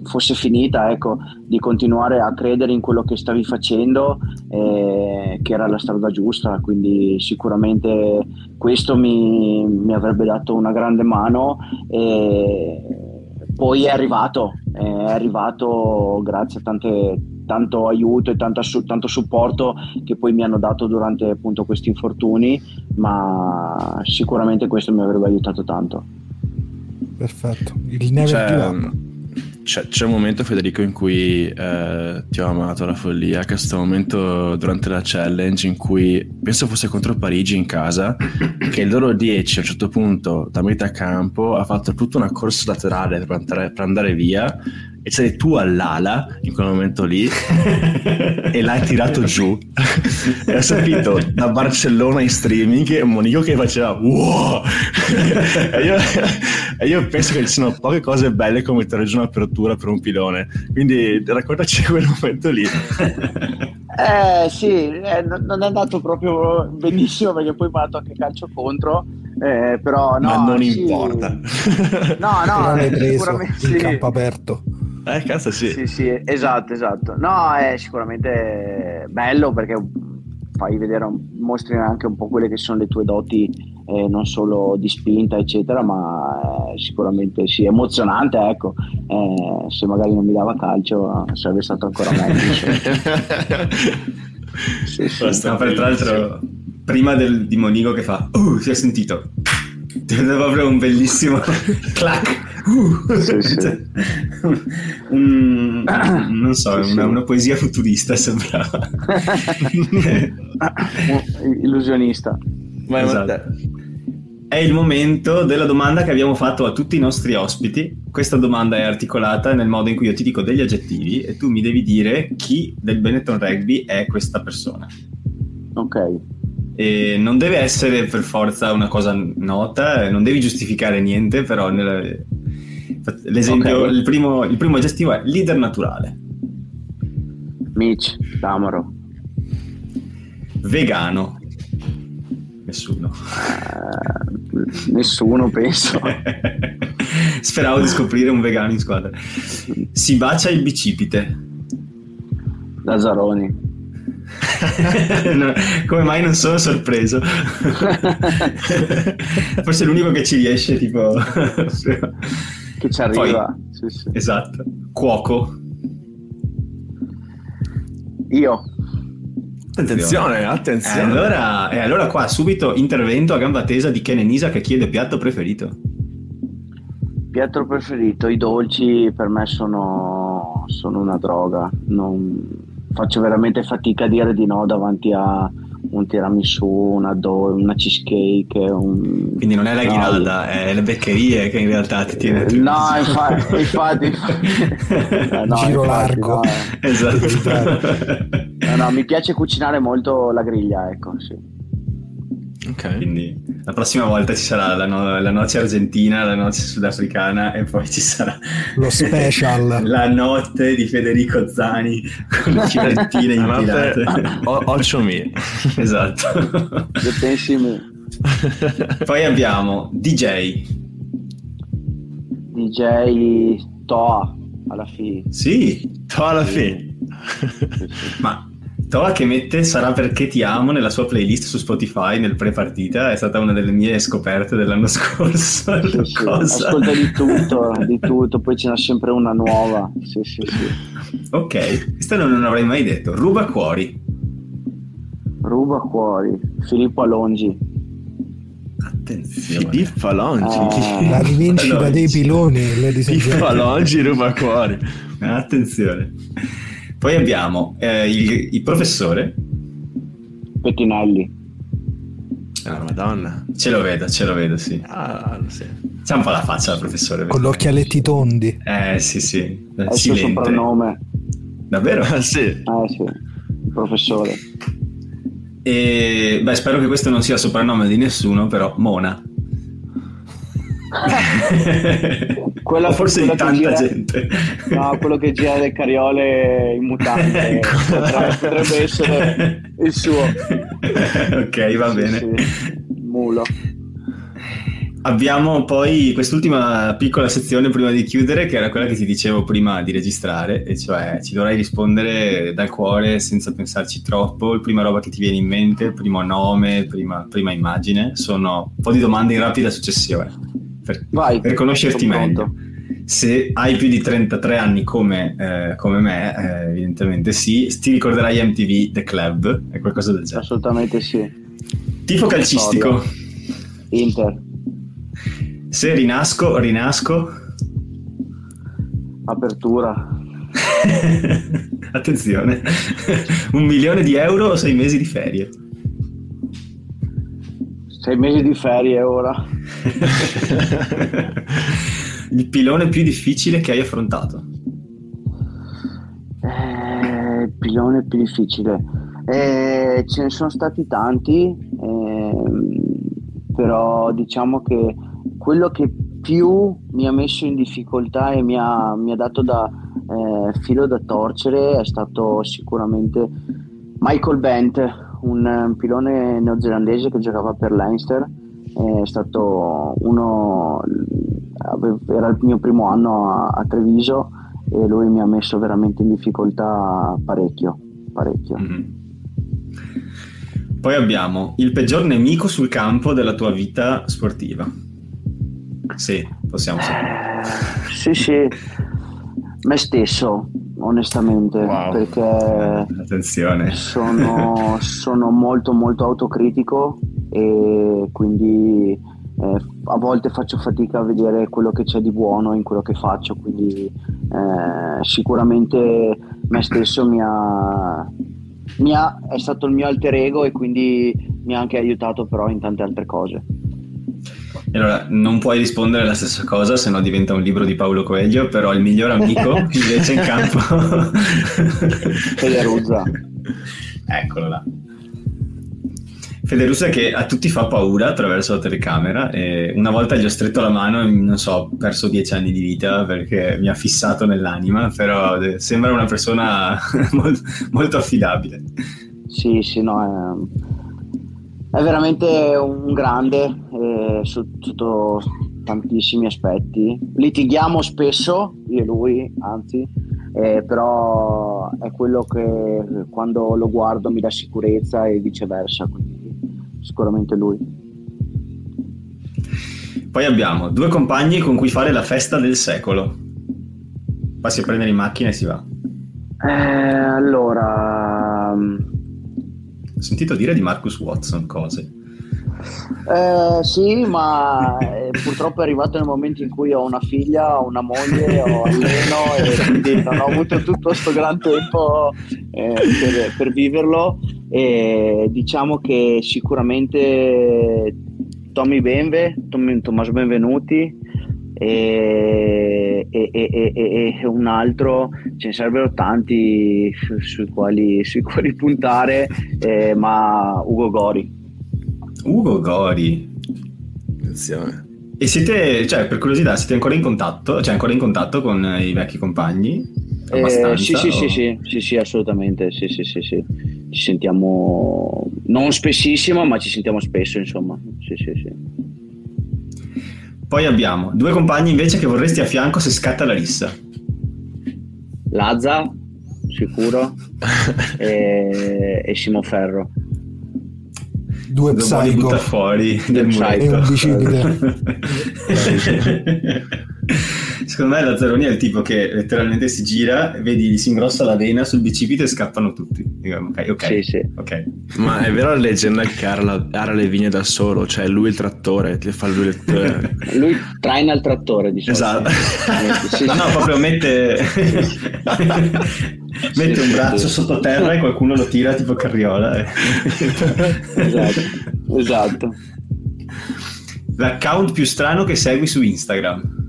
fosse finita, ecco, di continuare a credere in quello che stavi facendo, eh, che era la strada giusta, quindi sicuramente questo mi, mi avrebbe dato una grande mano. E, poi è arrivato, è arrivato grazie a tante, tanto aiuto e tanto, tanto, supporto che poi mi hanno dato durante appunto questi infortuni, ma sicuramente questo mi avrebbe aiutato tanto. Perfetto, il never cioè, c'è, c'è, un momento, Federico, in cui eh, ti ho amato la follia, che è stato un momento durante la challenge in cui penso fosse contro Parigi in casa, che il loro 10 a un certo punto da metà campo ha fatto tutta una corsa laterale per andare, per andare via e sei tu all'ala in quel momento lì e l'hai tirato giù. E ho sentito da Barcellona in streaming Monico che faceva wow! E, io, e, io, penso che ci siano poche cose belle come mettere giù un'apertura per un pilone quindi raccontaci quel momento lì eh sì eh, non è andato proprio benissimo perché poi mi ha dato anche calcio contro eh, però no, ma non sì. importa no no sicuramente sì. campo aperto eh, cazzo sì. Sì, sì, esatto, esatto. No, è sicuramente bello perché fai vedere, mostri anche un po' quelle che sono le tue doti, eh, non solo di spinta, eccetera, ma eh, sicuramente sì, emozionante, ecco. Eh, se magari non mi dava calcio sarebbe stato ancora meglio. sì, sì. No, per tra l'altro, prima del, di Monigo che fa, uh, si è sentito. È proprio un bellissimo clac Uh, sì, sì. Cioè, un, non so, sì, una, una, poesia futurista sembrava. Illusionista. Ma esatto. È il momento della domanda che abbiamo fatto a tutti i nostri ospiti. Questa domanda è articolata nel modo in cui io ti dico degli aggettivi e tu mi devi dire chi del Benetton Rugby è questa persona. Ok. E non deve essere per forza una cosa nota, non devi giustificare niente, però nella, L'esempio, okay. il, primo, il primo aggettivo è leader naturale. Mitch, Tamaro. Vegano. Nessuno. Uh, nessuno, penso. Speravo di scoprire un vegano in squadra. Si bacia il bicipite. Lazzaroni. no, come mai non sono sorpreso? Forse è l'unico che ci riesce, tipo che ci arriva. Poi, sì, sì. Esatto. Cuoco. Io. Attenzione, attenzione. Eh, allora, eh, allora qua subito intervento a gamba tesa di Ken Nisa che chiede piatto preferito. Piatto preferito, i dolci per me sono, sono una droga. Non, faccio veramente fatica a dire di no davanti a un tiramisù, una, do, una cheesecake. Un... Quindi non è la ghinalda, no, è le beccherie che in realtà ti tiene. No, infatti, infatti, infatti no, giro infatti, largo. No. Esatto. No, mi piace cucinare molto la griglia, ecco, sì. Ok. Quindi la prossima volta ci sarà la, no- la, noce argentina, la noce sudafricana e poi ci sarà lo special. la notte di Federico Zani con le civettine infilate. Occio mi. Esatto. me. Poi abbiamo DJ. DJ Toa alla fine. Sì, Toa alla fine. Ma Toa che mette Sarà perché ti amo nella sua playlist su Spotify nel pre-partita, è stata una delle mie scoperte dell'anno scorso. Sì, sì. Ascolta di tutto, di tutto, poi ce n'è sempre una nuova. Sì, sì, sì. Ok, questa non, avrei mai detto. Ruba cuori. Ruba cuori. Filippo Alongi. Attenzione. Filippo Alongi. Eh, la rivincita dei piloni. Filippo Alongi ruba cuori. Attenzione. Poi abbiamo eh, il, il, professore. Pettinelli. Ah, madonna. Ce lo vedo, ce lo vedo, sì. Ah, sì. C'è un po' la faccia del professore. Con gli occhialetti tondi. Eh, sì, sì. È il suo soprannome. Davvero? Sì. Eh, sì. Il professore. E, beh, spero che questo non sia il soprannome di nessuno, però Mona. quella, forse quella di tanta gira, gente. No, quello che gira le carriole in mutante ecco. potrebbe, potrebbe, essere il suo. ok, va sì, bene. Sì. Mulo. Abbiamo poi quest'ultima piccola sezione prima di chiudere, che era quella che ti dicevo prima di registrare, e cioè ci dovrai rispondere dal cuore senza pensarci troppo. Il prima roba che ti viene in mente, il primo nome, prima, prima immagine, sono un po' di domande in rapida successione per, Vai, per conoscerti meglio. Se hai più di 33 anni come, eh, come me, eh, evidentemente sì, ti ricorderai MTV The Club, è qualcosa del genere. Assolutamente sì. Tifo calcistico. Inter. Se rinasco, rinasco. Apertura. Attenzione, un milione di euro o sei mesi di ferie? Sei mesi di ferie ora. Il pilone più difficile che hai affrontato? Eh, il pilone più difficile. Eh, ce ne sono stati tanti, eh, però diciamo che quello che più mi ha messo in difficoltà e mi ha, mi ha dato da eh, filo da torcere è stato sicuramente Michael Bent, un, un pilone neozelandese che giocava per Leinster. È stato uno, era il mio primo anno a, a Treviso e lui mi ha messo veramente in difficoltà parecchio, parecchio. Mm-hmm. Poi abbiamo il peggior nemico sul campo della tua vita sportiva. Sì, possiamo sapere. Eh, sì, sì, me stesso, onestamente, wow. perché Attenzione. Sono, sono molto molto autocritico e quindi eh, a volte faccio fatica a vedere quello che c'è di buono in quello che faccio, quindi eh, sicuramente me stesso mi ha, mi ha, è stato il mio alter ego e quindi mi ha anche aiutato però in tante altre cose. Allora, non puoi rispondere la stessa cosa, se no diventa un libro di Paolo Coelho, però il miglior amico invece in campo... Federuzza. Eccolo là. Federuzza che a tutti fa paura attraverso la telecamera e una volta gli ho stretto la mano e non so, ho perso dieci anni di vita perché mi ha fissato nell'anima, però sembra una persona molto, molto affidabile. Sì, sì, no, è, è veramente un grande eh, sotto tantissimi aspetti. Litighiamo spesso, io e lui, anzi, eh, però è quello che quando lo guardo mi dà sicurezza e viceversa. Quindi sicuramente lui. Poi abbiamo due compagni con cui fare la festa del secolo. Passi a prendere in macchina e si va. Eh, allora... Ho sentito dire di Marcus Watson cose. Eh, sì, ma eh, purtroppo è arrivato nel momento in cui ho una figlia, ho una moglie, ho alleno e quindi non ho avuto tutto questo gran tempo eh, per, per, viverlo. E diciamo che sicuramente Tommy Benve, Tommaso Benvenuti e, e, e, e, un altro, ce ne sarebbero tanti sui quali, sui quali puntare, eh, ma Ugo Gori. Ugo Gori. Attenzione. E siete, cioè, per curiosità, siete ancora in contatto? Cioè, ancora in contatto con i vecchi compagni? Eh, sì, sì, sì, sì, sì, sì, assolutamente. Sì, sì, sì, sì. Ci sentiamo non spessissimo, ma ci sentiamo spesso, insomma. Sì, sì, sì. Poi abbiamo due compagni invece che vorresti a fianco se scatta la rissa. Lazza, sicuro, e, e Simo Ferro. Due psycho. fuori del e un bicipite secondo me Lazzaroni è il tipo che letteralmente si gira vedi si ingrossa la vena sul bicipite e scappano tutti. Ok ok, sì, sì. okay. ma è vero la leggenda che ara, ara le vigne da solo? Cioè lui il trattore ti fa lui il lui traina il trattore diciamo. Esatto. Sì, no no proprio mette mette un braccio sottoterra e qualcuno lo tira tipo carriola e... esatto. Esatto. L'account più strano che segui su Instagram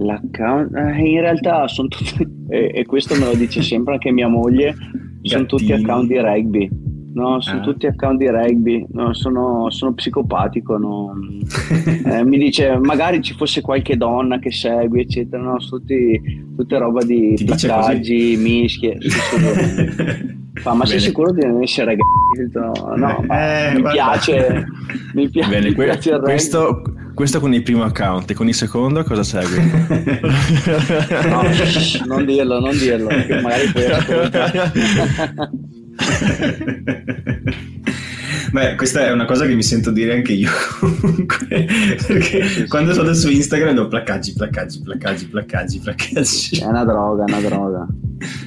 L'account, eh, in realtà sono tutti, e, e, questo me lo dice sempre anche mia moglie, sono tutti account di rugby. No, sono ah. tutti account di rugby, no, sono, sono, psicopatico. No. eh, mi dice magari ci fosse qualche donna che segui, eccetera. No, sono tutti, tutte roba di placcaggi, mischie. Fa, ma Bene. sei sicuro di non essere ragazzi? No, eh, mi, piace, mi, piace, Bene, mi piace questo, questo con il primo account e con il secondo cosa segui? no, non dirlo, non dirlo, perché magari poi ascolta. Beh, questa è una cosa che mi sento dire anche io comunque, perché sì, quando sono su Instagram do placcaggi, placcaggi, placcaggi, placcaggi, placcaggi. È una droga, è una droga.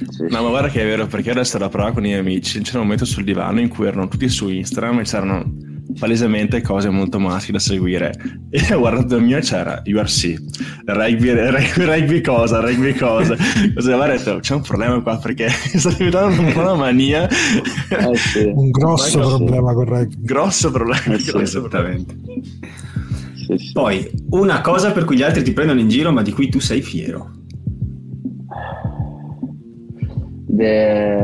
Sì, no, ma guarda che è vero, perché adesso la prova con i miei amici, c'era un momento sul divano in cui erano tutti su Instagram e c'erano palesemente cose molto maschili da seguire. E ho guardato il mio e c'era URC, rugby, rugby, rugby cosa, rugby cosa. Cosa aveva detto? C'è un problema qua perché sta diventando un po' una mania. Eh sì. un grosso problema con rugby. Grosso problema. Eh sì, esattamente. Sì, sì. Poi, una cosa per cui gli altri ti prendono in giro ma di cui tu sei fiero. De...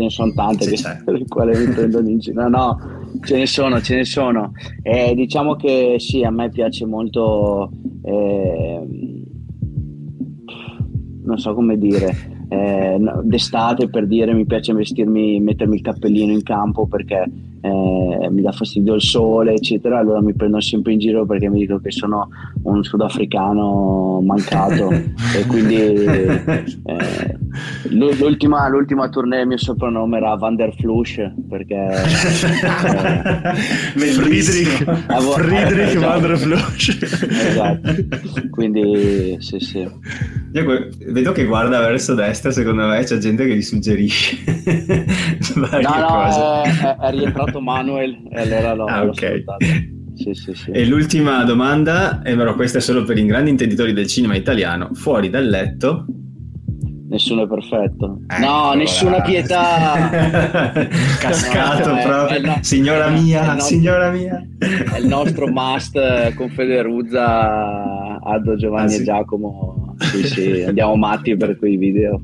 Ce ne sono tante che, per le quali mi prendono in giro. No, no, ce ne sono, ce ne sono. Eh, diciamo che sì, a me piace molto... Eh, non so come dire. Eh, d'estate per dire mi piace vestirmi, mettermi il cappellino in campo perché eh, mi dà fastidio il sole, eccetera, allora mi prendono sempre in giro perché mi dicono che sono un sudafricano mancato. E quindi eh, l'ultima, l'ultima tournée il mio soprannome era Van der Flush perché eh, Friedrich, avevo, Friedrich esatto. Van der Flush. Esatto. Quindi sì sì. Io vedo che guarda verso destra secondo me c'è gente che gli suggerisce no no è, è, rientrato Manuel e allora l'ho, ah, ok sì, sì, sì. E l'ultima domanda, e però questa è solo per i grandi intenditori del cinema italiano, fuori dal letto Nessuno è perfetto. Ecco no, nessuna pietà. Cascato no, proprio. È, è, signora mia, nostro, signora mia. È il nostro must con Federuzza, Aldo, Giovanni ah, e Giacomo. Sì, sì, andiamo matti per quei video.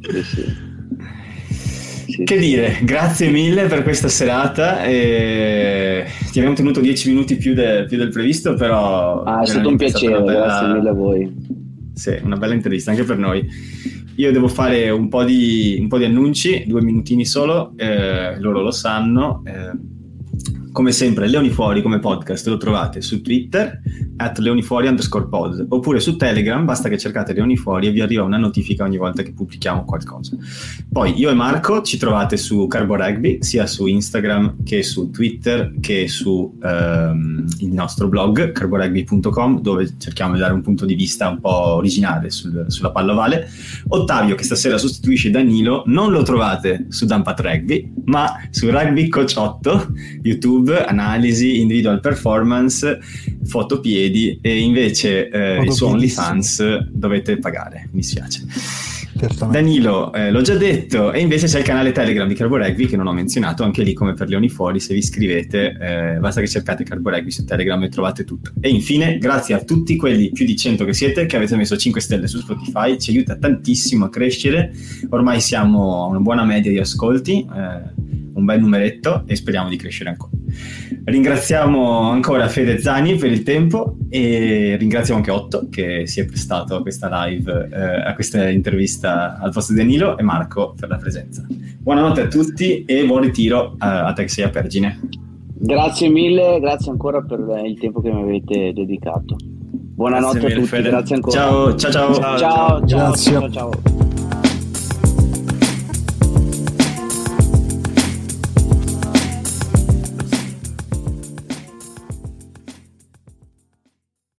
Sì, sì. Sì, che dire, grazie mille per questa serata. E... Ti abbiamo tenuto dieci minuti più, de, più del previsto, però... Ah, è stato un piacere, bella... grazie mille a voi. Sì, una bella intervista anche per noi. Io devo fare un po' di, un po di annunci, due minutini solo, eh, loro lo sanno. Eh, come sempre, Leoni Fuori come podcast lo trovate su Twitter, at leonifuori underscore pod, oppure su Telegram, basta che cercate Leoni Fuori e vi arriva una notifica ogni volta che pubblichiamo qualcosa. Poi io e Marco ci trovate su Carbo Rugby, sia su Instagram che su Twitter che su ehm, il nostro blog carborugby.com, dove cerchiamo di dare un punto di vista un po' originale sul, sulla pallovale. Ottavio, che stasera sostituisce Danilo, non lo trovate su Dampat Rugby, ma su Rugby Coach 8, YouTube analisi, individual performance, fotopiedi e invece eh, il suo OnlyFans dovete pagare, mi spiace. Danilo, eh, l'ho già detto, e invece c'è il canale Telegram di Carbo Rugby che non ho menzionato, anche lì come per Leoni Fuori, se vi iscrivete eh, basta che cercate Carbo Rugby su Telegram e trovate tutto. E infine, grazie a tutti quelli più di 100 che siete, che avete messo 5 stelle su Spotify, ci aiuta tantissimo a crescere, ormai siamo a una buona media di ascolti, eh, un bel numeretto e speriamo di crescere ancora. Ringraziamo ancora Fede Zani per il tempo e ringraziamo anche Otto che si è prestato a questa live, eh, a questa intervista al posto di Danilo e Marco per la presenza. Buonanotte a tutti e buon ritiro a, a te che sei a Pergine. Grazie mille, grazie ancora per il tempo che mi avete dedicato. Buonanotte a tutti, Fede. grazie ancora. Ciao, ciao, ciao. Ciao, ciao, ciao. ciao, ciao.